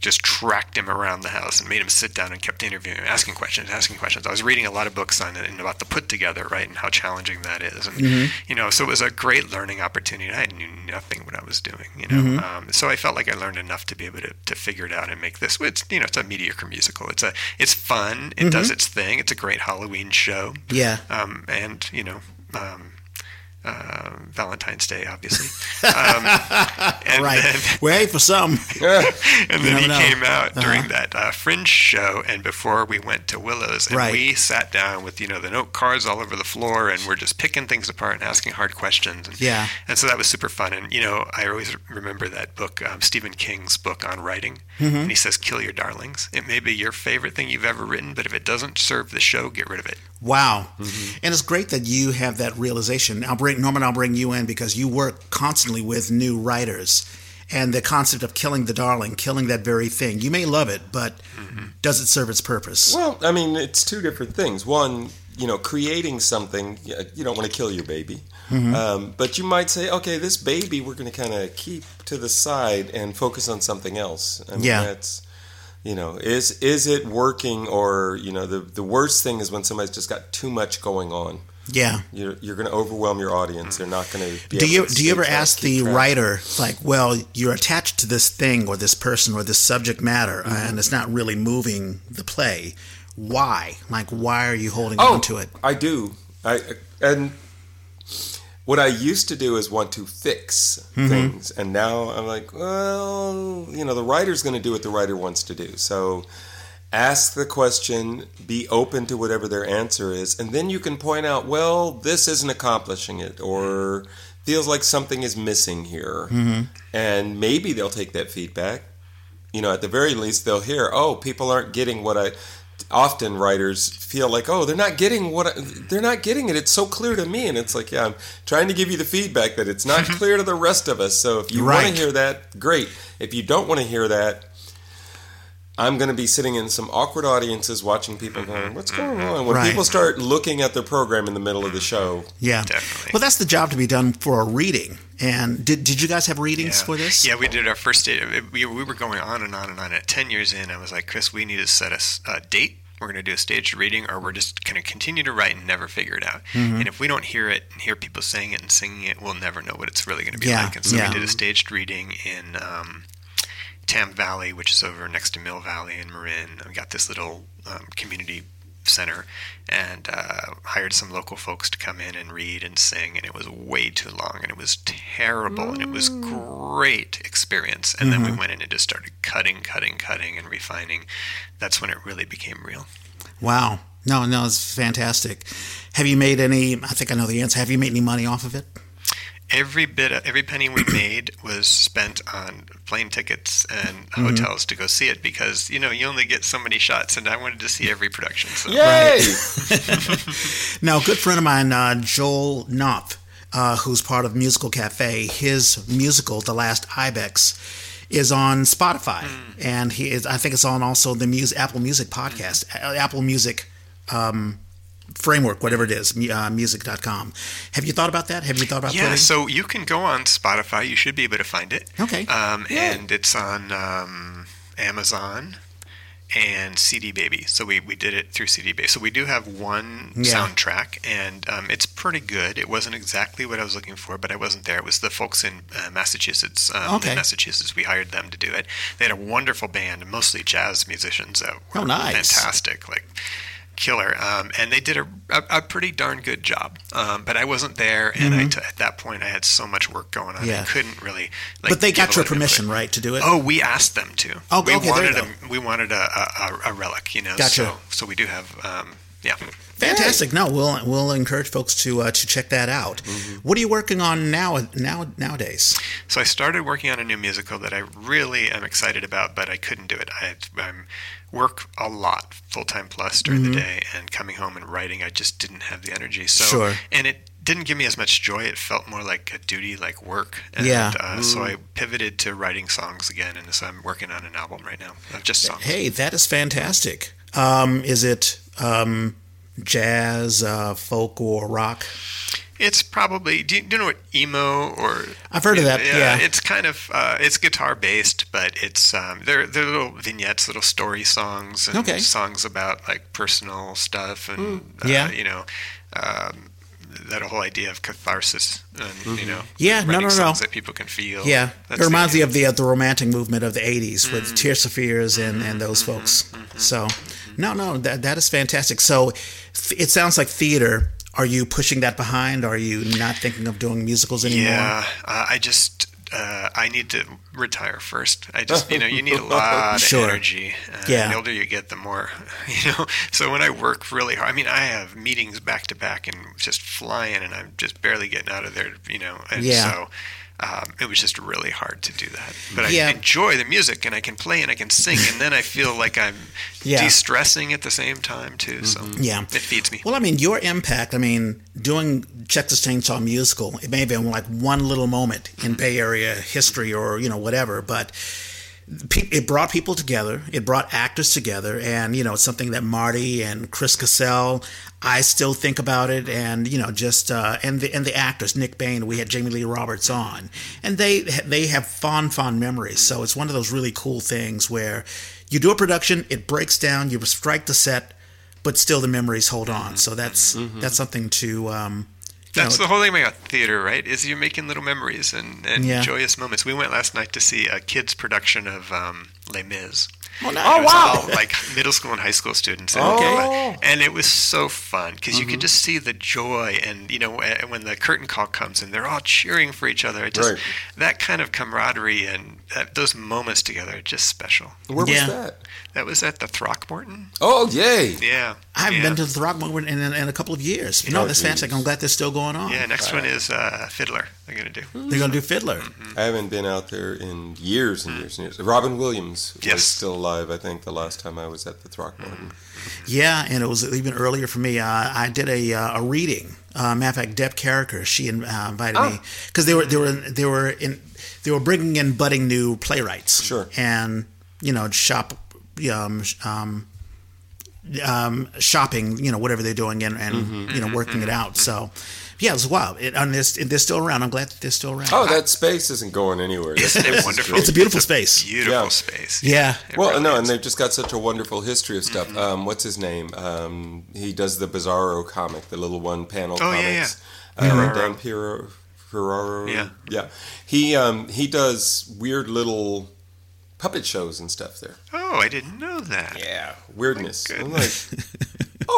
just tracked him around the house and made him sit down and kept interviewing him, asking questions, asking questions. I was reading a lot of books on it and about the put together, right, and how challenging that is. And mm-hmm. you know, so it was a great learning opportunity. I knew nothing what I was doing, you know. Mm-hmm. Um, so I felt like I learned enough to be able to, to figure it out and make this. It's you know, it's a mediocre musical. It's a it's fun. It mm-hmm. does its thing. It's a great Halloween show. Yeah. Um, and you know. Um, uh, Valentine's Day, obviously. <laughs> Um, and right. Then, <laughs> Wait for some. <laughs> and then he know. came out uh-huh. during that uh, Fringe show, and before we went to Willows, and right. we sat down with you know the note cards all over the floor, and we're just picking things apart and asking hard questions. And, yeah. And so that was super fun. And you know, I always remember that book, um, Stephen King's book on writing, mm-hmm. and he says, "Kill your darlings." It may be your favorite thing you've ever written, but if it doesn't serve the show, get rid of it. Wow. Mm-hmm. And it's great that you have that realization. I'll bring Norman, I'll bring you in because you work constantly with new writers. And the concept of killing the darling, killing that very thing. You may love it, but mm-hmm. does it serve its purpose? Well, I mean, it's two different things. One, you know, creating something, you don't want to kill your baby. Mm-hmm. Um, but you might say, okay, this baby we're going to kind of keep to the side and focus on something else. I mean, yeah. that's you know is is it working or you know the the worst thing is when somebody's just got too much going on yeah you're, you're going to overwhelm your audience they're not going to do you do you ever ask the track. writer like well you're attached to this thing or this person or this subject matter mm-hmm. and it's not really moving the play why like why are you holding oh, on to it i do i and what I used to do is want to fix mm-hmm. things, and now I'm like, well, you know, the writer's going to do what the writer wants to do. So ask the question, be open to whatever their answer is, and then you can point out, well, this isn't accomplishing it, or feels like something is missing here, mm-hmm. and maybe they'll take that feedback. You know, at the very least, they'll hear, oh, people aren't getting what I often writers feel like oh they're not getting what I, they're not getting it it's so clear to me and it's like yeah i'm trying to give you the feedback that it's not <laughs> clear to the rest of us so if you right. want to hear that great if you don't want to hear that I'm going to be sitting in some awkward audiences watching people mm-hmm. going, "What's going on?" When right. people start looking at their program in the middle of the show, yeah, definitely. Well, that's the job to be done for a reading. And did, did you guys have readings yeah. for this? Yeah, we did our first date. We, we were going on and on and on. At ten years in, I was like, Chris, we need to set a, a date we're going to do a staged reading or we're just going to continue to write and never figure it out. Mm-hmm. And if we don't hear it and hear people saying it and singing it, we'll never know what it's really going to be yeah. like. And so yeah. we did a staged reading in um, Tam Valley, which is over next to Mill Valley in Marin. We got this little um, community center and uh, hired some local folks to come in and read and sing and it was way too long and it was terrible mm. and it was mm. great experience and mm-hmm. then we mm-hmm. went in and just started cutting cutting cutting and refining that's when it really became real wow no no it's fantastic have you made any i think i know the answer have you made any money off of it every bit of, every penny we made was spent on plane tickets and mm-hmm. hotels to go see it because you know you only get so many shots and I wanted to see every production so. Yay! <laughs> <laughs> now a good friend of mine uh, Joel Knopf uh, who's part of Musical Cafe his musical The Last Ibex is on Spotify mm. and he is I think it's on also the music Apple Music podcast mm. Apple Music um, framework, whatever it is, uh, music.com. Have you thought about that? Have you thought about Yeah, putting? so you can go on Spotify. You should be able to find it. Okay. Um, yeah. And it's on um, Amazon and CD Baby. So we, we did it through CD Baby. So we do have one yeah. soundtrack, and um, it's pretty good. It wasn't exactly what I was looking for, but I wasn't there. It was the folks in uh, Massachusetts. Um, okay. In Massachusetts, we hired them to do it. They had a wonderful band, mostly jazz musicians that were oh, nice. fantastic. Like killer. Um, and they did a, a, a, pretty darn good job. Um, but I wasn't there, and mm-hmm. I t- at that point I had so much work going on. Yeah. I couldn't really. Like, but they got your permission, right, to do it? Oh, we asked them to. Oh, we okay, wanted a, we wanted a, a, a, relic, you know. Gotcha. So, so we do have, um, yeah. Fantastic. No, we'll we'll encourage folks to uh, to check that out. Mm-hmm. What are you working on now now nowadays? So I started working on a new musical that I really am excited about, but I couldn't do it. I, am work a lot full time plus during mm-hmm. the day, and coming home and writing, I just didn't have the energy. So sure. and it didn't give me as much joy. It felt more like a duty, like work. And, yeah. Uh, so I pivoted to writing songs again, and so I'm working on an album right now of just songs. Hey, that is fantastic. Um, is it? Um, jazz, uh, folk, or rock? It's probably. Do you, do you, know what emo or? I've heard of that. Yeah, yeah. it's kind of uh, it's guitar based, but it's um, they're they're little vignettes, little story songs, and okay. songs about like personal stuff, and mm. uh, yeah, you know. Um, that whole idea of catharsis and mm-hmm. you know yeah no no no that people can feel yeah That's it reminds me of the uh, the romantic movement of the 80s with mm-hmm. Tears for Fears and and those mm-hmm. folks mm-hmm. so no, no, that that is fantastic. So it sounds like theater. Are you pushing that behind? Are you not thinking of doing musicals anymore? Yeah, uh, I just uh, I need to retire first. I just, you know, you need a <laughs> lot sure. of energy. Uh, yeah. The older you get, the more, <laughs> you know. So when I work really hard, I mean, I have meetings back to back and just flying, and I'm just barely getting out of there, you know. And yeah. so um, it was just really hard to do that. But yeah. I enjoy the music and I can play and I can sing, and then I feel <laughs> like I'm yeah. de-stressing at the same time too. So mm-hmm. yeah, it feeds me. Well, I mean, your impact. I mean, doing Texas Chainsaw musical, it may have been like one little moment in mm-hmm. Bay Area history or you know whatever, but it brought people together. It brought actors together, and you know, it's something that Marty and Chris Cassell. I still think about it, and you know, just uh, and the and the actors, Nick Bain. We had Jamie Lee Roberts on, and they they have fond fond memories. So it's one of those really cool things where you do a production, it breaks down, you strike the set, but still the memories hold on. So that's mm-hmm. that's something to. Um, that's know, the whole thing about theater, right? Is you're making little memories and, and yeah. joyous moments. We went last night to see a kids' production of um, Les Mis. Oh, nice. oh wow! All, like middle school and high school students. And, oh. and it was so fun because mm-hmm. you could mm-hmm. just see the joy, and you know when the curtain call comes and they're all cheering for each other. It just right. that kind of camaraderie and that, those moments together, are just special. Where yeah. was that? That was at the Throckmorton. Oh, yay! Yeah, I haven't yeah. been to the Throckmorton in, in, in, a couple of years. You know, that's fantastic. I'm glad they're still going on. Yeah, next one is uh, Fiddler. They're gonna do. They're gonna do Fiddler. Mm-hmm. I haven't been out there in years and years and years. Robin Williams yes. was still alive. I think the last time I was at the Throckmorton. Mm-hmm. Yeah, and it was even earlier for me. Uh, I did a uh, a reading. Uh, matter of fact, Deb Carricker, she uh, invited oh. me because they were they were they were in they were bringing in budding new playwrights. Sure. And you know, shop um, um, um, shopping, you know, whatever they're doing, and, and mm-hmm, you know, working mm-hmm, it out. Mm-hmm. So yeah, it's wild. It, and they're, they're, still around. I'm glad that they're still around. Oh, that space isn't going anywhere. Isn't wonderful? It's a beautiful space. Beautiful yeah. space. Yeah. well, really no, is. and they've just got such a wonderful history of stuff. Mm-hmm. Um, what's his name? Um, he does the Bizarro comic, the little one panel oh, comics. Yeah, yeah. Uh, Dan Piero, Ferraro. Yeah. Yeah. He um, he does weird little puppet shows and stuff there. Oh, I didn't know that. Yeah, weirdness. I'm like,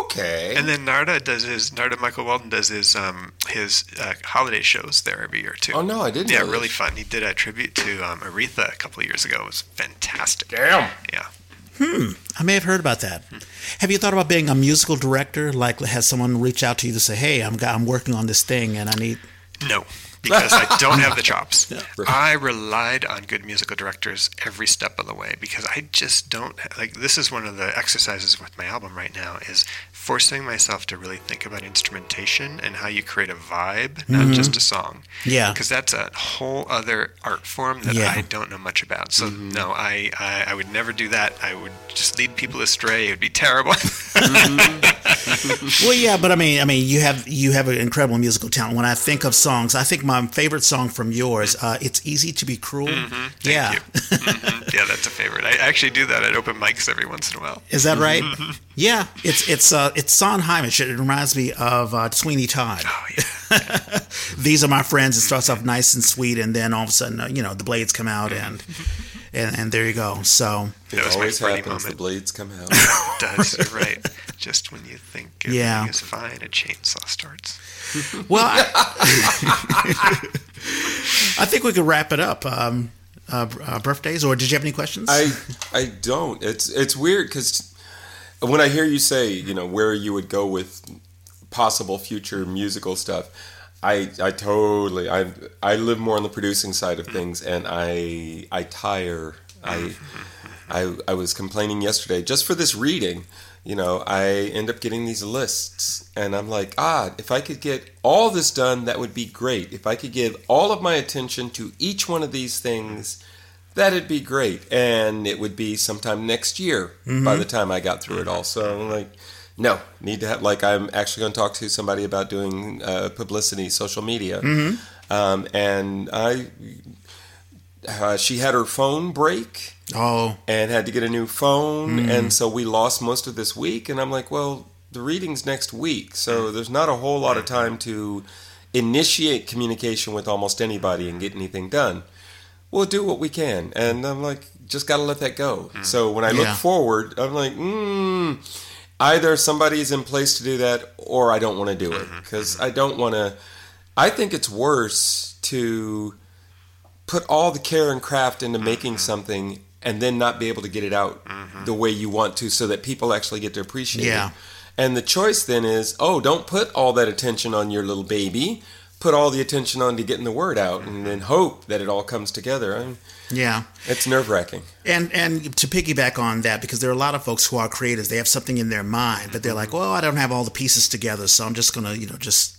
okay. And then Narada does his Narada Michael Walden does his um his uh, holiday shows there every year too. Oh no, I didn't. Yeah, really fun. He did a tribute to um, Aretha a couple of years ago. It was fantastic. Damn. Yeah. Hmm. I may have heard about that. Hmm. Have you thought about being a musical director? Like, has someone reach out to you to say, "Hey, I'm I'm working on this thing, and I need." No because I <laughs> don't have the chops. Yeah, right. I relied on good musical directors every step of the way because I just don't like. This is one of the exercises with my album right now is forcing myself to really think about instrumentation and how you create a vibe, not mm-hmm. just a song. Yeah, because that's a whole other art form that yeah. I don't know much about. So mm-hmm. no, I, I, I would never do that. I would just lead people astray. It would be terrible. mm-hmm. <laughs> well, yeah, but I mean, I mean, you have you have an incredible musical talent. When I think of songs, I think my favorite song from yours, uh, "It's Easy to Be Cruel." Mm-hmm. yeah, mm-hmm. yeah, that's a favorite. I actually do that at open mics every once in a while. Is that right? Mm-hmm. Yeah, it's it's uh, it's Sondheim. It reminds me of uh, Sweeney Todd. Oh yeah. <laughs> These are my friends. It starts off nice and sweet, and then all of a sudden, uh, you know, the blades come out and and, and there you go. So it always happens. Moment. The blades come <laughs> out. it does. You're right. <laughs> Just when you think everything yeah. is fine, a chainsaw starts. Well, I, I, think we could wrap it up. Um, uh, uh, birthdays, or did you have any questions? I I don't. It's it's weird because when I hear you say, you know, where you would go with possible future musical stuff, I I totally I I live more on the producing side of things, and I I tire. I I I was complaining yesterday just for this reading. You know, I end up getting these lists, and I'm like, ah, if I could get all this done, that would be great. If I could give all of my attention to each one of these things, that'd be great. And it would be sometime next year mm-hmm. by the time I got through it all. So I'm like, no, need to have like I'm actually going to talk to somebody about doing uh, publicity, social media, mm-hmm. um, and I. Uh, she had her phone break. Oh. And had to get a new phone, mm. and so we lost most of this week. And I'm like, well, the reading's next week, so there's not a whole lot of time to initiate communication with almost anybody and get anything done. We'll do what we can, and I'm like, just got to let that go. Mm. So when I look yeah. forward, I'm like, hmm either somebody's in place to do that or I don't want to do it because mm-hmm. I don't want to. I think it's worse to put all the care and craft into making mm-hmm. something and then not be able to get it out mm-hmm. the way you want to so that people actually get to appreciate yeah. it. And the choice then is, oh, don't put all that attention on your little baby. Put all the attention on to getting the word out and then hope that it all comes together. I mean, yeah, it's nerve wracking. And and to piggyback on that, because there are a lot of folks who are creators, they have something in their mind, but they're like, well, I don't have all the pieces together, so I'm just gonna, you know, just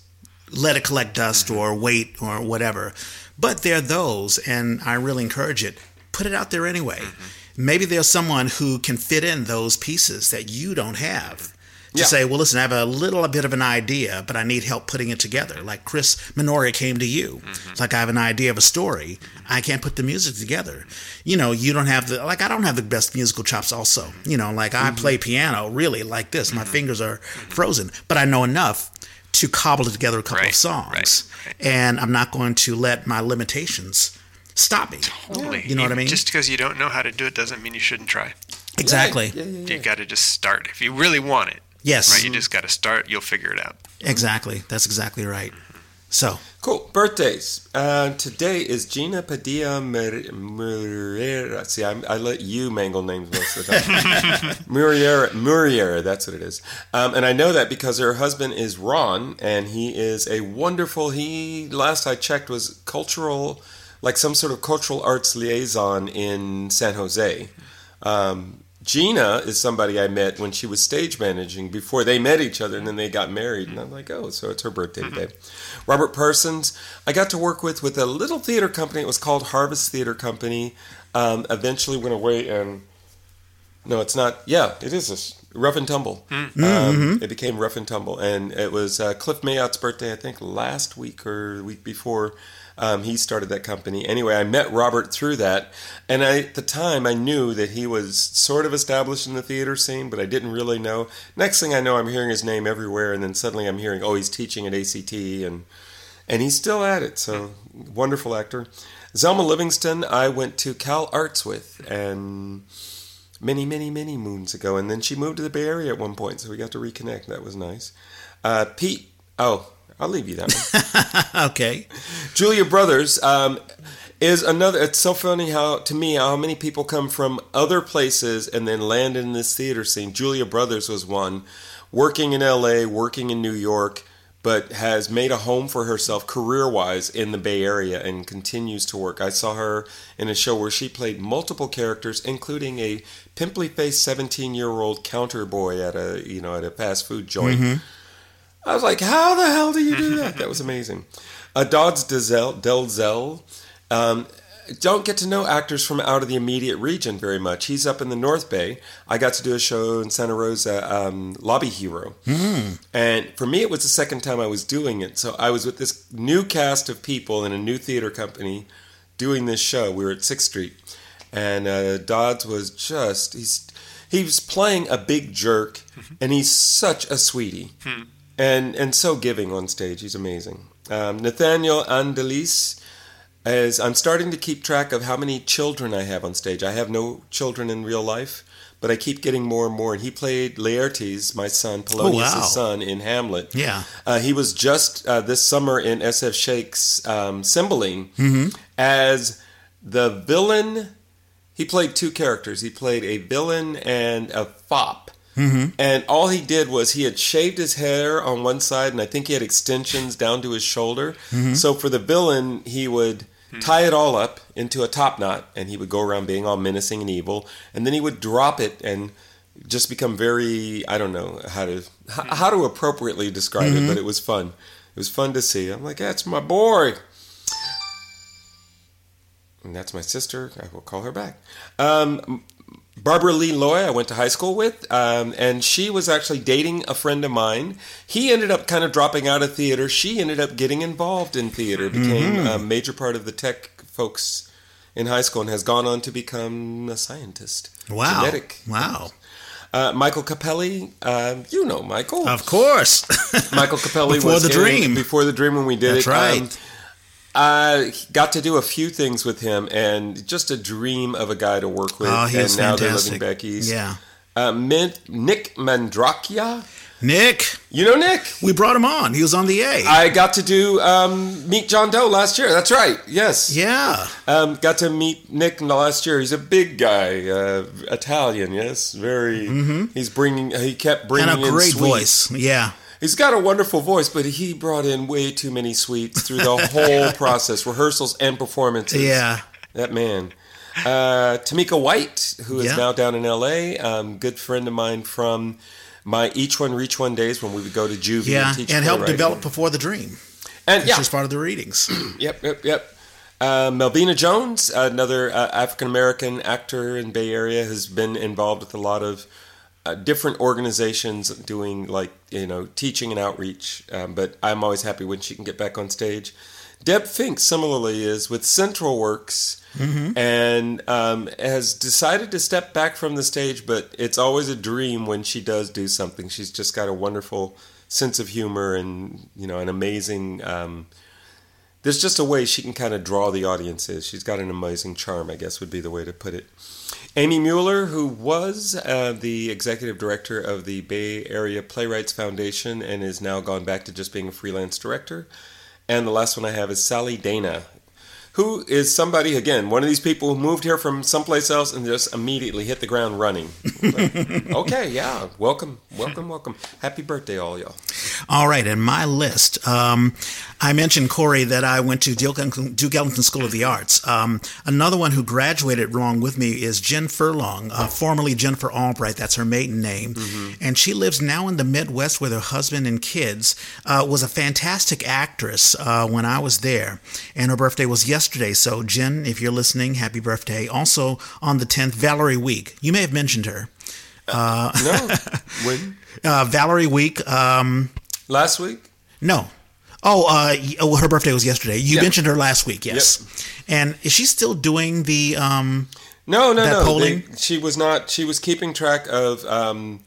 let it collect dust mm-hmm. or wait or whatever. But there are those, and I really encourage it. Put it out there anyway. Mm-hmm. Maybe there's someone who can fit in those pieces that you don't have to yeah. say, well, listen, I have a little bit of an idea, but I need help putting it together. Like Chris Minori came to you. Mm-hmm. Like I have an idea of a story. I can't put the music together. You know, you don't have the, like, I don't have the best musical chops also. You know, like mm-hmm. I play piano really like this. My mm-hmm. fingers are frozen, but I know enough to cobble together a couple right, of songs. Right, right. And I'm not going to let my limitations stop me. Totally. You know what I mean? Just because you don't know how to do it doesn't mean you shouldn't try. Exactly. Yeah, yeah, yeah, you got to just start. If you really want it, Yes. Right. You just got to start. You'll figure it out. Exactly. That's exactly right. So cool. Birthdays. Uh, today is Gina Padilla Murriera. See, I, I, let you mangle names most of the time. <laughs> Murriera. Murriera. That's what it is. Um, and I know that because her husband is Ron, and he is a wonderful. He last I checked was cultural, like some sort of cultural arts liaison in San Jose. Um, Gina is somebody I met when she was stage managing before they met each other and then they got married. And I'm like, oh, so it's her birthday mm-hmm. today. Robert Parsons, I got to work with with a little theater company. It was called Harvest Theater Company. Um, eventually went away and No, it's not. Yeah, it is a rough and tumble. Mm-hmm. Um, mm-hmm. it became rough and tumble, and it was uh, Cliff Mayotte's birthday, I think, last week or the week before. Um, he started that company. Anyway, I met Robert through that, and I, at the time I knew that he was sort of established in the theater scene, but I didn't really know. Next thing I know, I'm hearing his name everywhere, and then suddenly I'm hearing, oh, he's teaching at ACT, and and he's still at it. So wonderful actor. Zelma Livingston, I went to Cal Arts with, and many, many, many moons ago, and then she moved to the Bay Area at one point, so we got to reconnect. That was nice. Uh, Pete, oh, I'll leave you that one. <laughs> okay. Julia Brothers um, is another. It's so funny how to me how many people come from other places and then land in this theater scene. Julia Brothers was one, working in L.A., working in New York, but has made a home for herself career wise in the Bay Area and continues to work. I saw her in a show where she played multiple characters, including a pimply faced 17 year old counter boy at a you know at a fast food joint. Mm-hmm I was like, how the hell do you do that? that was amazing. Uh, Dodds Delzell. Um, don't get to know actors from out of the immediate region very much. He's up in the North Bay. I got to do a show in Santa Rosa, um, Lobby Hero. Mm. And for me, it was the second time I was doing it. So I was with this new cast of people in a new theater company doing this show. We were at 6th Street. And uh, Dodds was just, he's, he was playing a big jerk, mm-hmm. and he's such a sweetie. Hmm and and so giving on stage. He's amazing. Um, Nathaniel Andalis as I'm starting to keep track of how many children I have on stage. I have no children in real life, but I keep getting more and more. And he played Laertes, my son, Polonius' oh, wow. son, in Hamlet. Yeah. Uh, he was just uh, this summer in SF Shake's um, Cymbeline mm-hmm. as the villain. He played two characters. He played a villain and a fop. Mm-hmm. And all he did was he had shaved his hair on one side, and I think he had extensions down to his shoulder. Mm-hmm. So for the villain, he would tie it all up into a top knot, and he would go around being all menacing and evil. And then he would drop it and just become very I don't know how to how to appropriately describe mm-hmm. it, but it was fun. It was fun to see. I'm like, that's my boy. And that's my sister. I will call her back. Um, Barbara Lee Loy, I went to high school with, um, and she was actually dating a friend of mine. He ended up kind of dropping out of theater. She ended up getting involved in theater, became mm-hmm. a major part of the tech folks in high school, and has gone on to become a scientist. Wow. Genetic. Wow. Uh, Michael Capelli, uh, you know Michael. Of course. Michael Capelli <laughs> before was the dream. Before the dream when we did That's it. Right. Um, I got to do a few things with him, and just a dream of a guy to work with. Oh, he and now they're living Becky's. Yeah. Uh, Nick Mandrakia. Nick. You know Nick? We brought him on. He was on the A. I got to do um, meet John Doe last year. That's right. Yes. Yeah. Um, got to meet Nick last year. He's a big guy, uh, Italian. Yes, very. Mm-hmm. He's bringing. He kept bringing and a great voice. Yeah. He's got a wonderful voice, but he brought in way too many sweets through the <laughs> whole process, rehearsals and performances. Yeah, that man. Uh, Tamika White, who is yeah. now down in L.A., um, good friend of mine from my Each One Reach One days when we would go to Juvie yeah, and teach and help develop Before the Dream. And yeah, just part of the readings. <clears throat> yep, yep, yep. Uh, Melvina Jones, another uh, African American actor in Bay Area, has been involved with a lot of uh, different organizations doing like you know teaching and outreach. Um, but I'm always happy when she can get back on stage. Deb Fink similarly is with Central Works mm-hmm. and um, has decided to step back from the stage, but it's always a dream when she does do something. She's just got a wonderful sense of humor and you know an amazing. Um, there's just a way she can kind of draw the audiences. She's got an amazing charm, I guess would be the way to put it. Amy Mueller, who was uh, the executive director of the Bay Area Playwrights Foundation and is now gone back to just being a freelance director. And the last one I have is Sally Dana, who is somebody again one of these people who moved here from someplace else and just immediately hit the ground running. <laughs> Okay yeah welcome welcome welcome. Happy birthday all y'all all right and my list um, i mentioned corey that i went to duke ellington, school of the arts um, another one who graduated wrong with me is jen furlong uh, formerly jennifer albright that's her maiden name mm-hmm. and she lives now in the midwest with her husband and kids uh, was a fantastic actress uh, when i was there and her birthday was yesterday. So, Jen, if you're listening, happy birthday. Also, on the 10th, Valerie Weak. You may have mentioned her. Uh, no. <laughs> When? Uh, Valerie Weak. Um, Last week? No. Oh, uh, oh, her birthday was yesterday. You yeah. mentioned her last week, yes. Yep. And is she still doing the um, no, no, no. Polling? They, she was not. She was keeping track of um,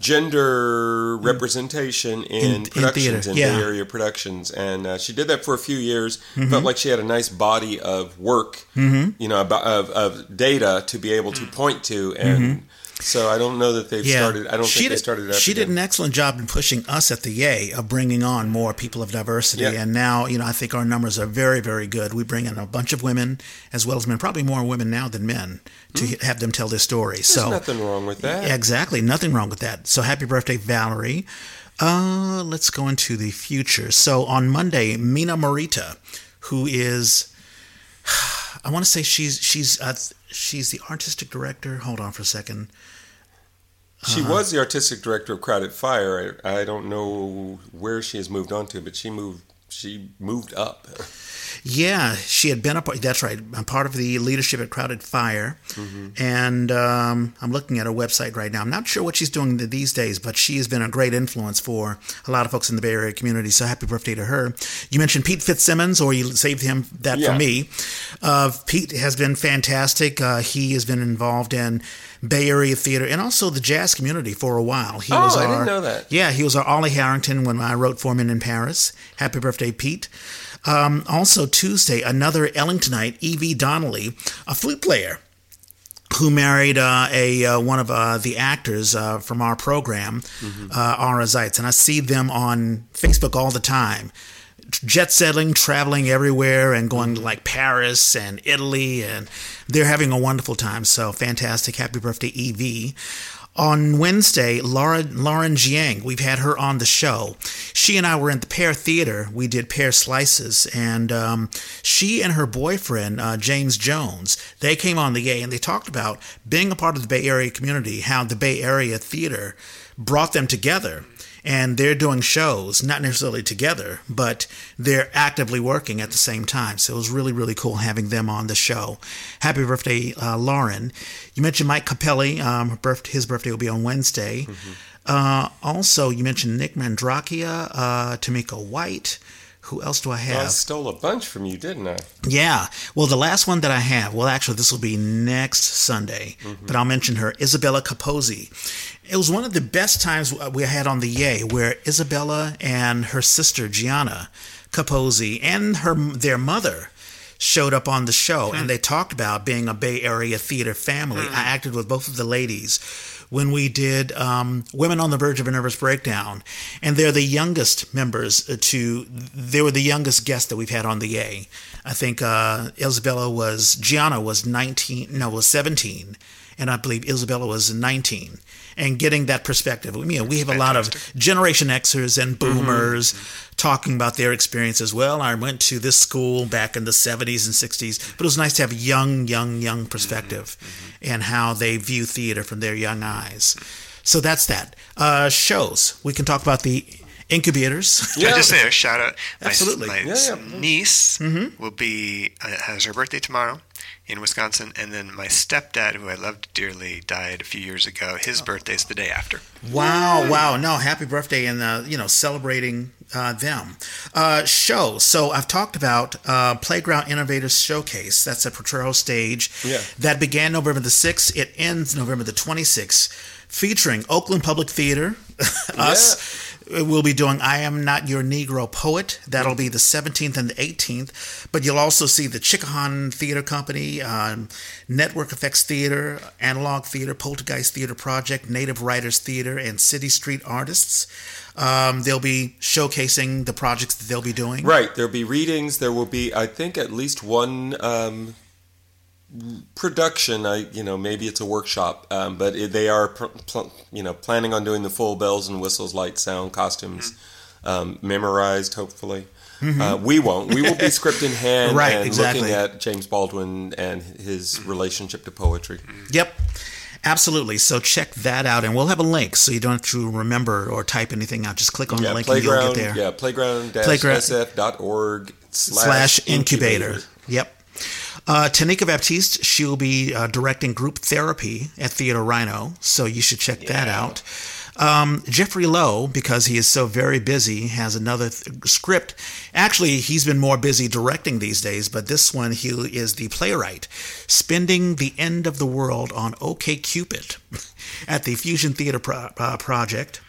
gender representation in, in productions, in, in yeah. Bay Area productions, and uh, she did that for a few years. Mm-hmm. Felt like she had a nice body of work, mm-hmm. you know, of, of data to be able to point to, and mm-hmm. So I don't know that they've yeah. started. I don't she think did, they started. she did an excellent job in pushing us at the Yay of bringing on more people of diversity, yeah. and now you know I think our numbers are very very good. We bring in a bunch of women as well as men, probably more women now than men, to mm. have them tell their stories. There's so nothing wrong with that. Exactly, nothing wrong with that. So happy birthday, Valerie. Uh, let's go into the future. So on Monday, Mina Morita, who is, <sighs> I want to say she's she's uh, she's the artistic director. Hold on for a second. She uh-huh. was the artistic director of Crowded Fire. I, I, don't know where she has moved on to, but she moved she moved up. <laughs> Yeah, she had been a part. That's right. I'm part of the leadership at Crowded Fire, mm-hmm. and um, I'm looking at her website right now. I'm not sure what she's doing these days, but she has been a great influence for a lot of folks in the Bay Area community. So happy birthday to her! You mentioned Pete Fitzsimmons, or you saved him that yeah. for me. Uh, Pete has been fantastic. Uh, he has been involved in Bay Area theater and also the jazz community for a while. He oh, was our, I didn't know that. Yeah, he was our Ollie Harrington when I wrote For Men in Paris. Happy birthday, Pete. Um, also, Tuesday, another Ellingtonite, Evie Donnelly, a flute player who married uh, a uh, one of uh, the actors uh, from our program, mm-hmm. Uh, Ara Zeitz, and I see them on Facebook all the time. Jet setting, traveling everywhere, and going to like Paris and Italy, and they're having a wonderful time. So fantastic! Happy birthday, Evie. On Wednesday, Laura, Lauren Jiang, we've had her on the show. She and I were in the Pear Theater. We did Pear Slices, and um, she and her boyfriend, uh, James Jones, they came on the Yay and they talked about being a part of the Bay Area community, how the Bay Area Theater brought them together and they're doing shows, not necessarily together, but they're actively working at the same time. So it was really, really cool having them on the show. Happy birthday, uh, Lauren. You mentioned Mike Capelli. Um, his birthday will be on Wednesday. Mm-hmm. Uh, also, you mentioned Nick Mandrakia, uh, Tamika White. Who else do I have? I stole a bunch from you, didn't I? Yeah. Well, the last one that I have, well, actually, this will be next Sunday, mm-hmm. but I'll mention her, Isabella Capozzi. It was one of the best times we had on the Yay, where Isabella and her sister Gianna Capozzi and her their mother showed up on the show, and hmm. they talked about being a Bay Area theater family. Hmm. I acted with both of the ladies when we did um, Women on the Verge of a Nervous Breakdown, and they're the youngest members to. They were the youngest guests that we've had on the Yay. I think uh, Isabella was Gianna was nineteen, no, was seventeen, and I believe Isabella was nineteen and getting that perspective. You know, we have a lot of Generation Xers and mm-hmm. Boomers mm-hmm. talking about their experience as well. I went to this school back in the 70s and 60s, but it was nice to have young, young, young perspective mm-hmm. and how they view theater from their young eyes. So that's that. Uh, shows. We can talk about the incubators. <laughs> Yeah. I just say a shout out? Absolutely. My yeah, yeah. niece mm-hmm. will be uh, has her birthday tomorrow in Wisconsin, and then my stepdad, who I loved dearly, died a few years ago. His oh. birthday's the day after. Wow! Wow! No, happy birthday, and uh, you know, celebrating uh, them. Uh, show. So I've talked about uh, Playground Innovators Showcase. That's a Potrero Stage. Yeah. That began November the sixth. It ends November the twenty sixth, featuring Oakland Public Theater, <laughs> us. Yeah we'll be doing I Am Not Your Negro Poet. That'll be the 17th and the 18th. But you'll also see the Chikahan Theater Company, um, Network Effects Theater, Analog Theater, Poltergeist Theater Project, Native Writers Theater, and City Street Artists. Um, they'll be showcasing the projects that they'll be doing. Right. There'll be readings. There will be, I think, at least one um, production i you know maybe it's a workshop um, but it, they are pr- pl- you know planning on doing the full bells and whistles light sound costumes mm-hmm. um, memorized hopefully mm-hmm. uh, we won't we will be script in hand <laughs> right, and exactly. looking at james baldwin and his mm-hmm. relationship to poetry mm-hmm. yep Absolutely. So check that out, and we'll have a link so you don't have to remember or type anything out. Just click on yeah, the link and you'll get there. Yeah, playground-sf.org slash incubator. incubator. Yep. Uh, Tanika Baptiste, she'll be uh, directing group therapy at Theater Rhino, so you should check yeah. that out. Um, Jeffrey Lo, because he is so very busy, has another th- script. Actually, he's been more busy directing these days, but this one he is the playwright, spending the end of the world on OK Cupid <laughs> at the Fusion Theater Pro- uh, Project.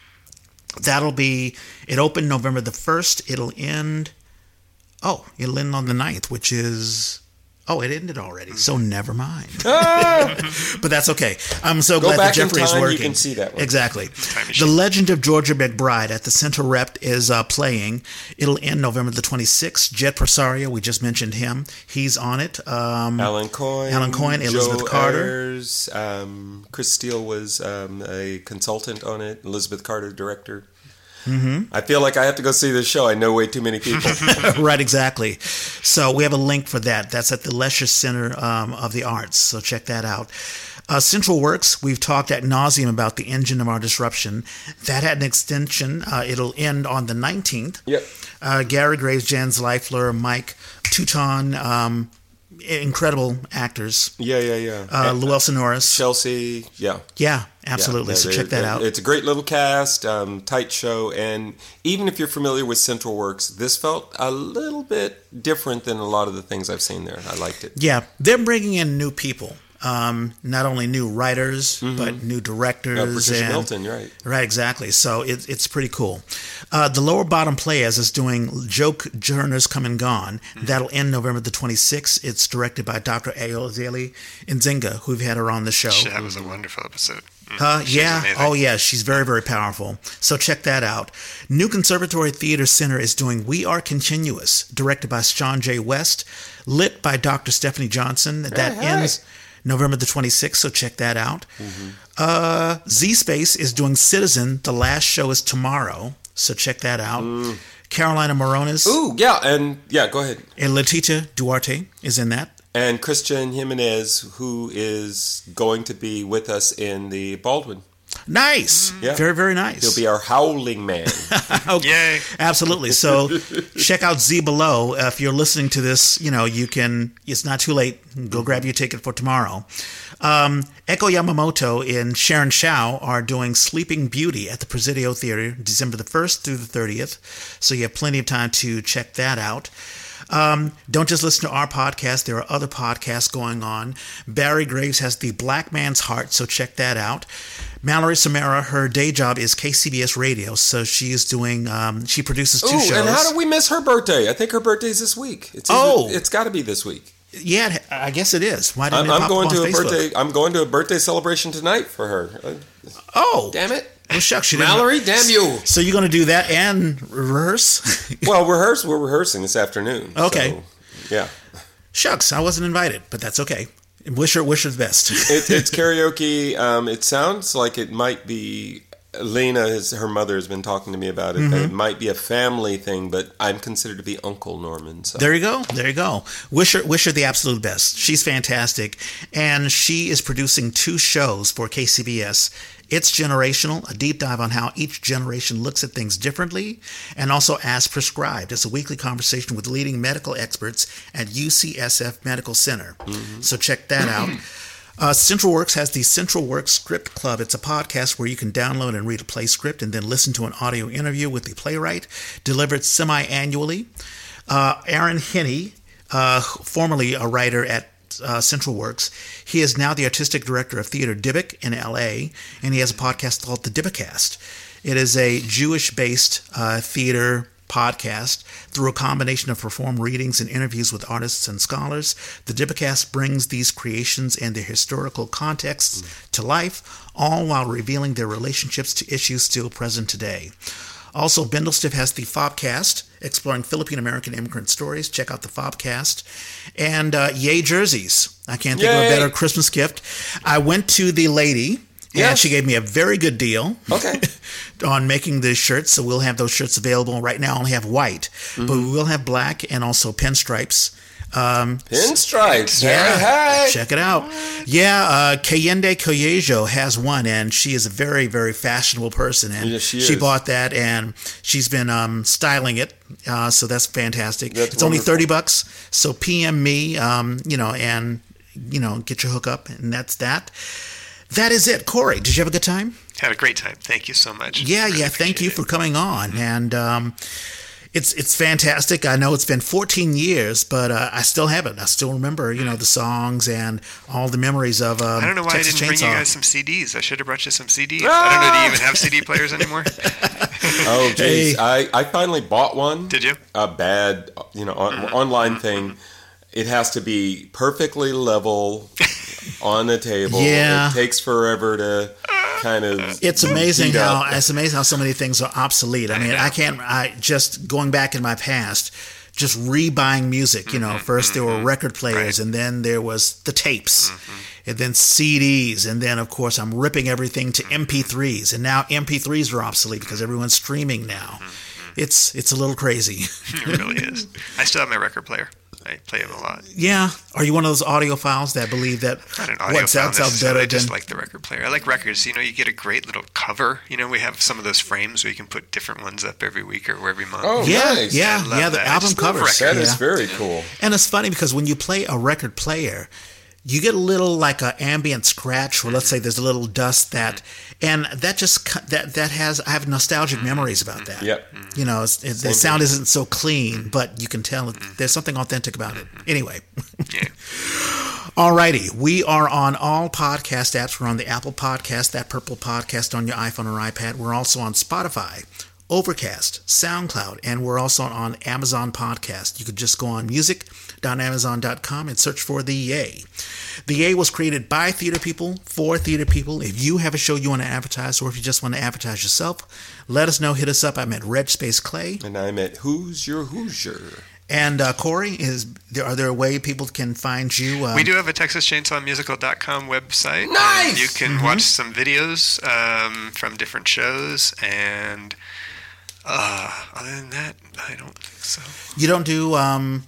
That'll be it. Opened November the first. It'll end. Oh, it'll end on the 9th, which is Oh, it ended already, so never mind. <laughs> Ah! <laughs> but that's okay. I'm so Go glad that Jeffrey is working. You can see that one. Exactly. The Legend of Georgia McBride at the Center Rep is uh, playing. It'll end November the 26th. Jed Parsario, we just mentioned him. He's on it. Um, Alan Coyne. Alan Coyne, Elizabeth Joe Carter. Ayers, um, Chris Steele was um, a consultant on it. Elizabeth Carter, director. Mm-hmm. I feel like I have to go see this show. I know way too many people. <laughs> <laughs> right, exactly. So we have a link for that. That's at the Lesher Center um, of the Arts. So check that out. Uh, Central Works, we've talked at nauseum about the engine of our disruption. That had an extension. Uh, it'll end on the 19th. Yep. Uh, Gary Graves, Jan Zvaifler, Mike Tuton, um, incredible actors. Yeah, yeah, yeah. Uh, Llewellyn Norris. Chelsea, yeah. Yeah, absolutely. Yeah, so check that out. It's a great little cast, um, tight show, and even if you're familiar with Central Works, this felt a little bit different than a lot of the things I've seen there. I liked it. Yeah, they're bringing in new people. Um, not only new writers mm-hmm. but new directors. Uh, Patricia and, Milton, right? Right, exactly. So it, it's pretty cool. Uh, the Lower Bottom Playaz is doing Joe Turner's Come and Gone. Mm-hmm. That'll end November the 26th. It's directed by Dr. Ayodele Nzinga, who've had her on the show. That was a wonderful episode. Uh, yeah. Oh, yeah. She's very, very powerful. So check that out. New Conservatory Theater Center is doing We Are Continuous, directed by Sean J. West, lit by Dr. Stephanie Johnson. That hey, ends. Hey. November the 26th, so check that out. Mm-hmm. Uh, Z Space is doing Citizen. The last show is tomorrow, so check that out. Mm. Carolina Morones. Ooh, yeah, and yeah, go ahead. And Leticia Duarte is in that. And Christian Jimenez, who is going to be with us in the Baldwin. Nice. Yeah. Very, very nice. He'll be our howling man. <laughs> okay. Yay. Absolutely. So <laughs> check out Z below. Uh, if you're listening to this, you know, you can, it's not too late. Go grab your ticket for tomorrow. Um, Echo Yamamoto and Sharon Shao are doing Sleeping Beauty at the Presidio Theater December the 1st through the 30th. So you have plenty of time to check that out. Um, don't just listen to our podcast. There are other podcasts going on. Barry Graves has the Black Man's Heart, so check that out. Mallory Samara, her day job is KCBS Radio, so she is doing. Um, she produces two Ooh, shows. and how did we miss her birthday? I think her birthday is this week. It's oh, it's got to be this week. Yeah, I guess it is. Why didn't I'm, I'm going to a Facebook? birthday. I'm going to a birthday celebration tonight for her. Oh, damn it! Well, shucks, you Mallory, damn you! So you're going to do that and rehearse? <laughs> well, rehearse. We're rehearsing this afternoon. Okay. So, yeah. Shucks, I wasn't invited, but that's okay. Wish her, wish her the best. it, it's <laughs> karaoke. Um, it sounds like it might be. Lena, his, her mother, has been talking to me about it. Mm-hmm. It might be a family thing, but I'm considered to be Uncle Norman. So. There you go. There you go. Wish her, wish her the absolute best. She's fantastic, and she is producing two shows for KCBS it's generational, a deep dive on how each generation looks at things differently, and also as prescribed. It's a weekly conversation with leading medical experts at UCSF Medical Center. Mm-hmm. So check that out. <clears throat> Uh, Central Works has the Central Works Script Club. It's a podcast where you can download and read a play script and then listen to an audio interview with the playwright, delivered semi annually. Uh, Aaron Henne, uh, formerly a writer at uh, Central Works. He is now the artistic director of Theater Dybbuk in LA, and he has a podcast called The Dybbukcast. It is a Jewish based uh, theater podcast through a combination of performed readings and interviews with artists and scholars. The Dybbukcast brings these creations and their historical contexts mm. to life, all while revealing their relationships to issues still present today. Also, Bindlestiff has the Fobcast, exploring Philippine American immigrant stories. Check out the Fobcast. And uh, Yay Jerseys. I can't think Yay. of a better Christmas gift. I went to the lady. Yes. And she gave me a very good deal. Okay. <laughs> on making the shirts. So we'll have those shirts available. Right now, I only have white, mm-hmm. but we will have black and also pinstripes. Um, Pinstripes. Yeah, hey, hey. check it out. Yeah, uh, Kayende Koyejo has one, and she is a very, very fashionable person, and yes, she, she bought that, and she's been um, styling it. Uh, so that's fantastic. That's it's wonderful. only thirty bucks. So PM me, um, you know, and you know, get your hook up, and that's that. That is it, Corey. Did you have a good time? Had a great time. Thank you so much. Yeah, really yeah. Thank you it. for coming on, mm-hmm. and um, it's it's fantastic. I know it's been 14 years, but uh, I still have it. I still remember, you know, the songs and all the memories of. Um, I don't know why Texas I didn't Chainsaw. bring you guys some CDs. I should have brought you some CDs. Ah! I don't know. Do you even have CD players anymore? <laughs> oh, geez. Hey. I, I finally bought one. Did you? A bad, you know, on, mm-hmm. online thing. Mm-hmm. It has to be perfectly level <laughs> on the table. Yeah. It takes forever to kind of. It's amazing how it's amazing how so many things are obsolete. I mean, I can't. I just going back in my past, just rebuying music. You know, mm-hmm, 1st there were mm-hmm. record players, right. and then there was the tapes, mm-hmm. and then CDs, and then of course I'm ripping everything to MP3s, and now MP3s are obsolete because everyone's streaming now. It's it's a little crazy. <laughs> it really is. I still have my record player. I play them a lot. Yeah. Are you one of those audiophiles that believe that what sounds sounds better I just like the record player. I like records. You know, you get a great little cover. You know, we have some of those frames where you can put different ones up every week or every month. Oh, yeah, nice. yeah, yeah. The that. album covers. That yeah. is very cool. And it's funny because when you play a record player, you get a little like an ambient scratch, or let's say there's a little dust that, and that just that that has I have nostalgic mm-hmm. memories about mm-hmm. that. Yep. You know, it, the sound isn't so clean, mm-hmm. but you can tell there's something authentic about it. Anyway. Yeah. <laughs> Alrighty, we are on all podcast apps. We're on the Apple Podcast, that Purple Podcast on your iPhone or iPad. We're also on Spotify, Overcast, SoundCloud, and we're also on Amazon Podcast. You could just go on music.amazon.com and search for The Yay. The Yay was created by theater people for theater people. If you have a show you want to advertise or if you just want to advertise yourself, let us know. Hit us up. I'm at Red Space Clay. And I'm at Who's Your Hoosier. And uh, Corey, is there are there a way people can find you? Uh, we do have a TexasChainsawMusical.com website. Nice. You can mm-hmm. watch some videos um, from different shows and uh, other than that, I don't think so. You don't do um,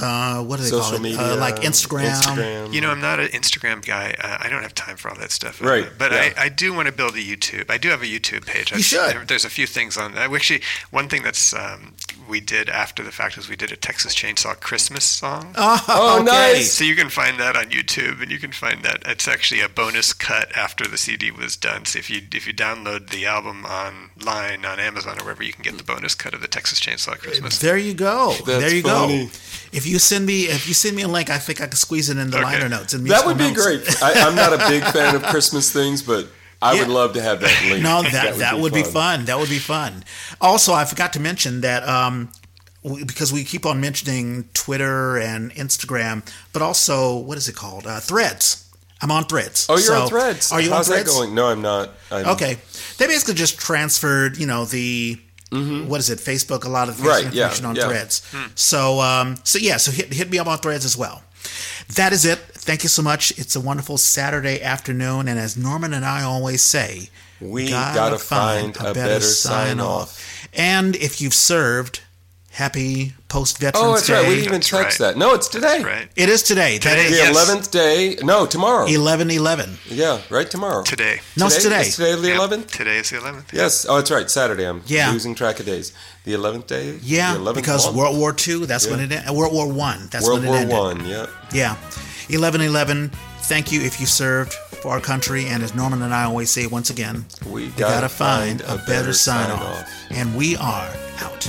uh, what do they Social call it? Media, uh, like Instagram. Instagram. You know, I'm not an Instagram guy. Uh, I don't have time for all that stuff. Right. But yeah. I, I do want to build a YouTube. I do have a YouTube page. You should. There, there's a few things on. that. actually, one thing that's um, we did after the fact is we did a Texas Chainsaw Christmas song. Oh, oh okay. nice! So you can find that on YouTube, and you can find that it's actually a bonus cut after the CD was done. So if you if you download the album online on Amazon or wherever, you can get the bonus cut of the Texas Chainsaw Christmas. There you go. That's there you funny. go. If you send me if you send me a link, I think I could squeeze it in the Okay. liner notes. And That would be notes. great. I, I'm not a big fan of Christmas things, but I would love to have that link. No, that that, would, be, fun. That would be fun. Also, I forgot to mention that um, because we keep on mentioning Twitter and Instagram, but also what is it called? Uh, threads. I'm on Threads. Oh, you're So, on Threads. Are you How's on Threads? that going? No, I'm not. I'm, Okay, they basically just transferred, you know, the what is it? Facebook, a lot of the Mm-hmm. Right, yeah, on yeah. Threads. So, um, so yeah, so hit hit me up on Threads as well. That is it. Thank you so much. It's a wonderful Saturday afternoon, and as Norman and I always say, We gotta find a better sign-off. And if you've served, happy post Veterans Oh, that's Day. right. We didn't even That's text right. that. No, it's today. That's right. It is today. That Today, is The Yes. eleventh day. No, tomorrow. eleven eleven. Yeah, right tomorrow. Today. No, it's today. Is today the Yep. eleventh. Today is the 11th. Yes. Oh, that's right. Saturday. I'm Yeah. losing track of days. The eleventh day. Yeah, The 11th because month? World War II. That's when Yeah. it ended. World War One. That's World when it War ended. One. Yeah. Yeah. 1111. Thank you if you served for our country. And as Norman and I always say once again, We we gotta find a better sign off. And we are out.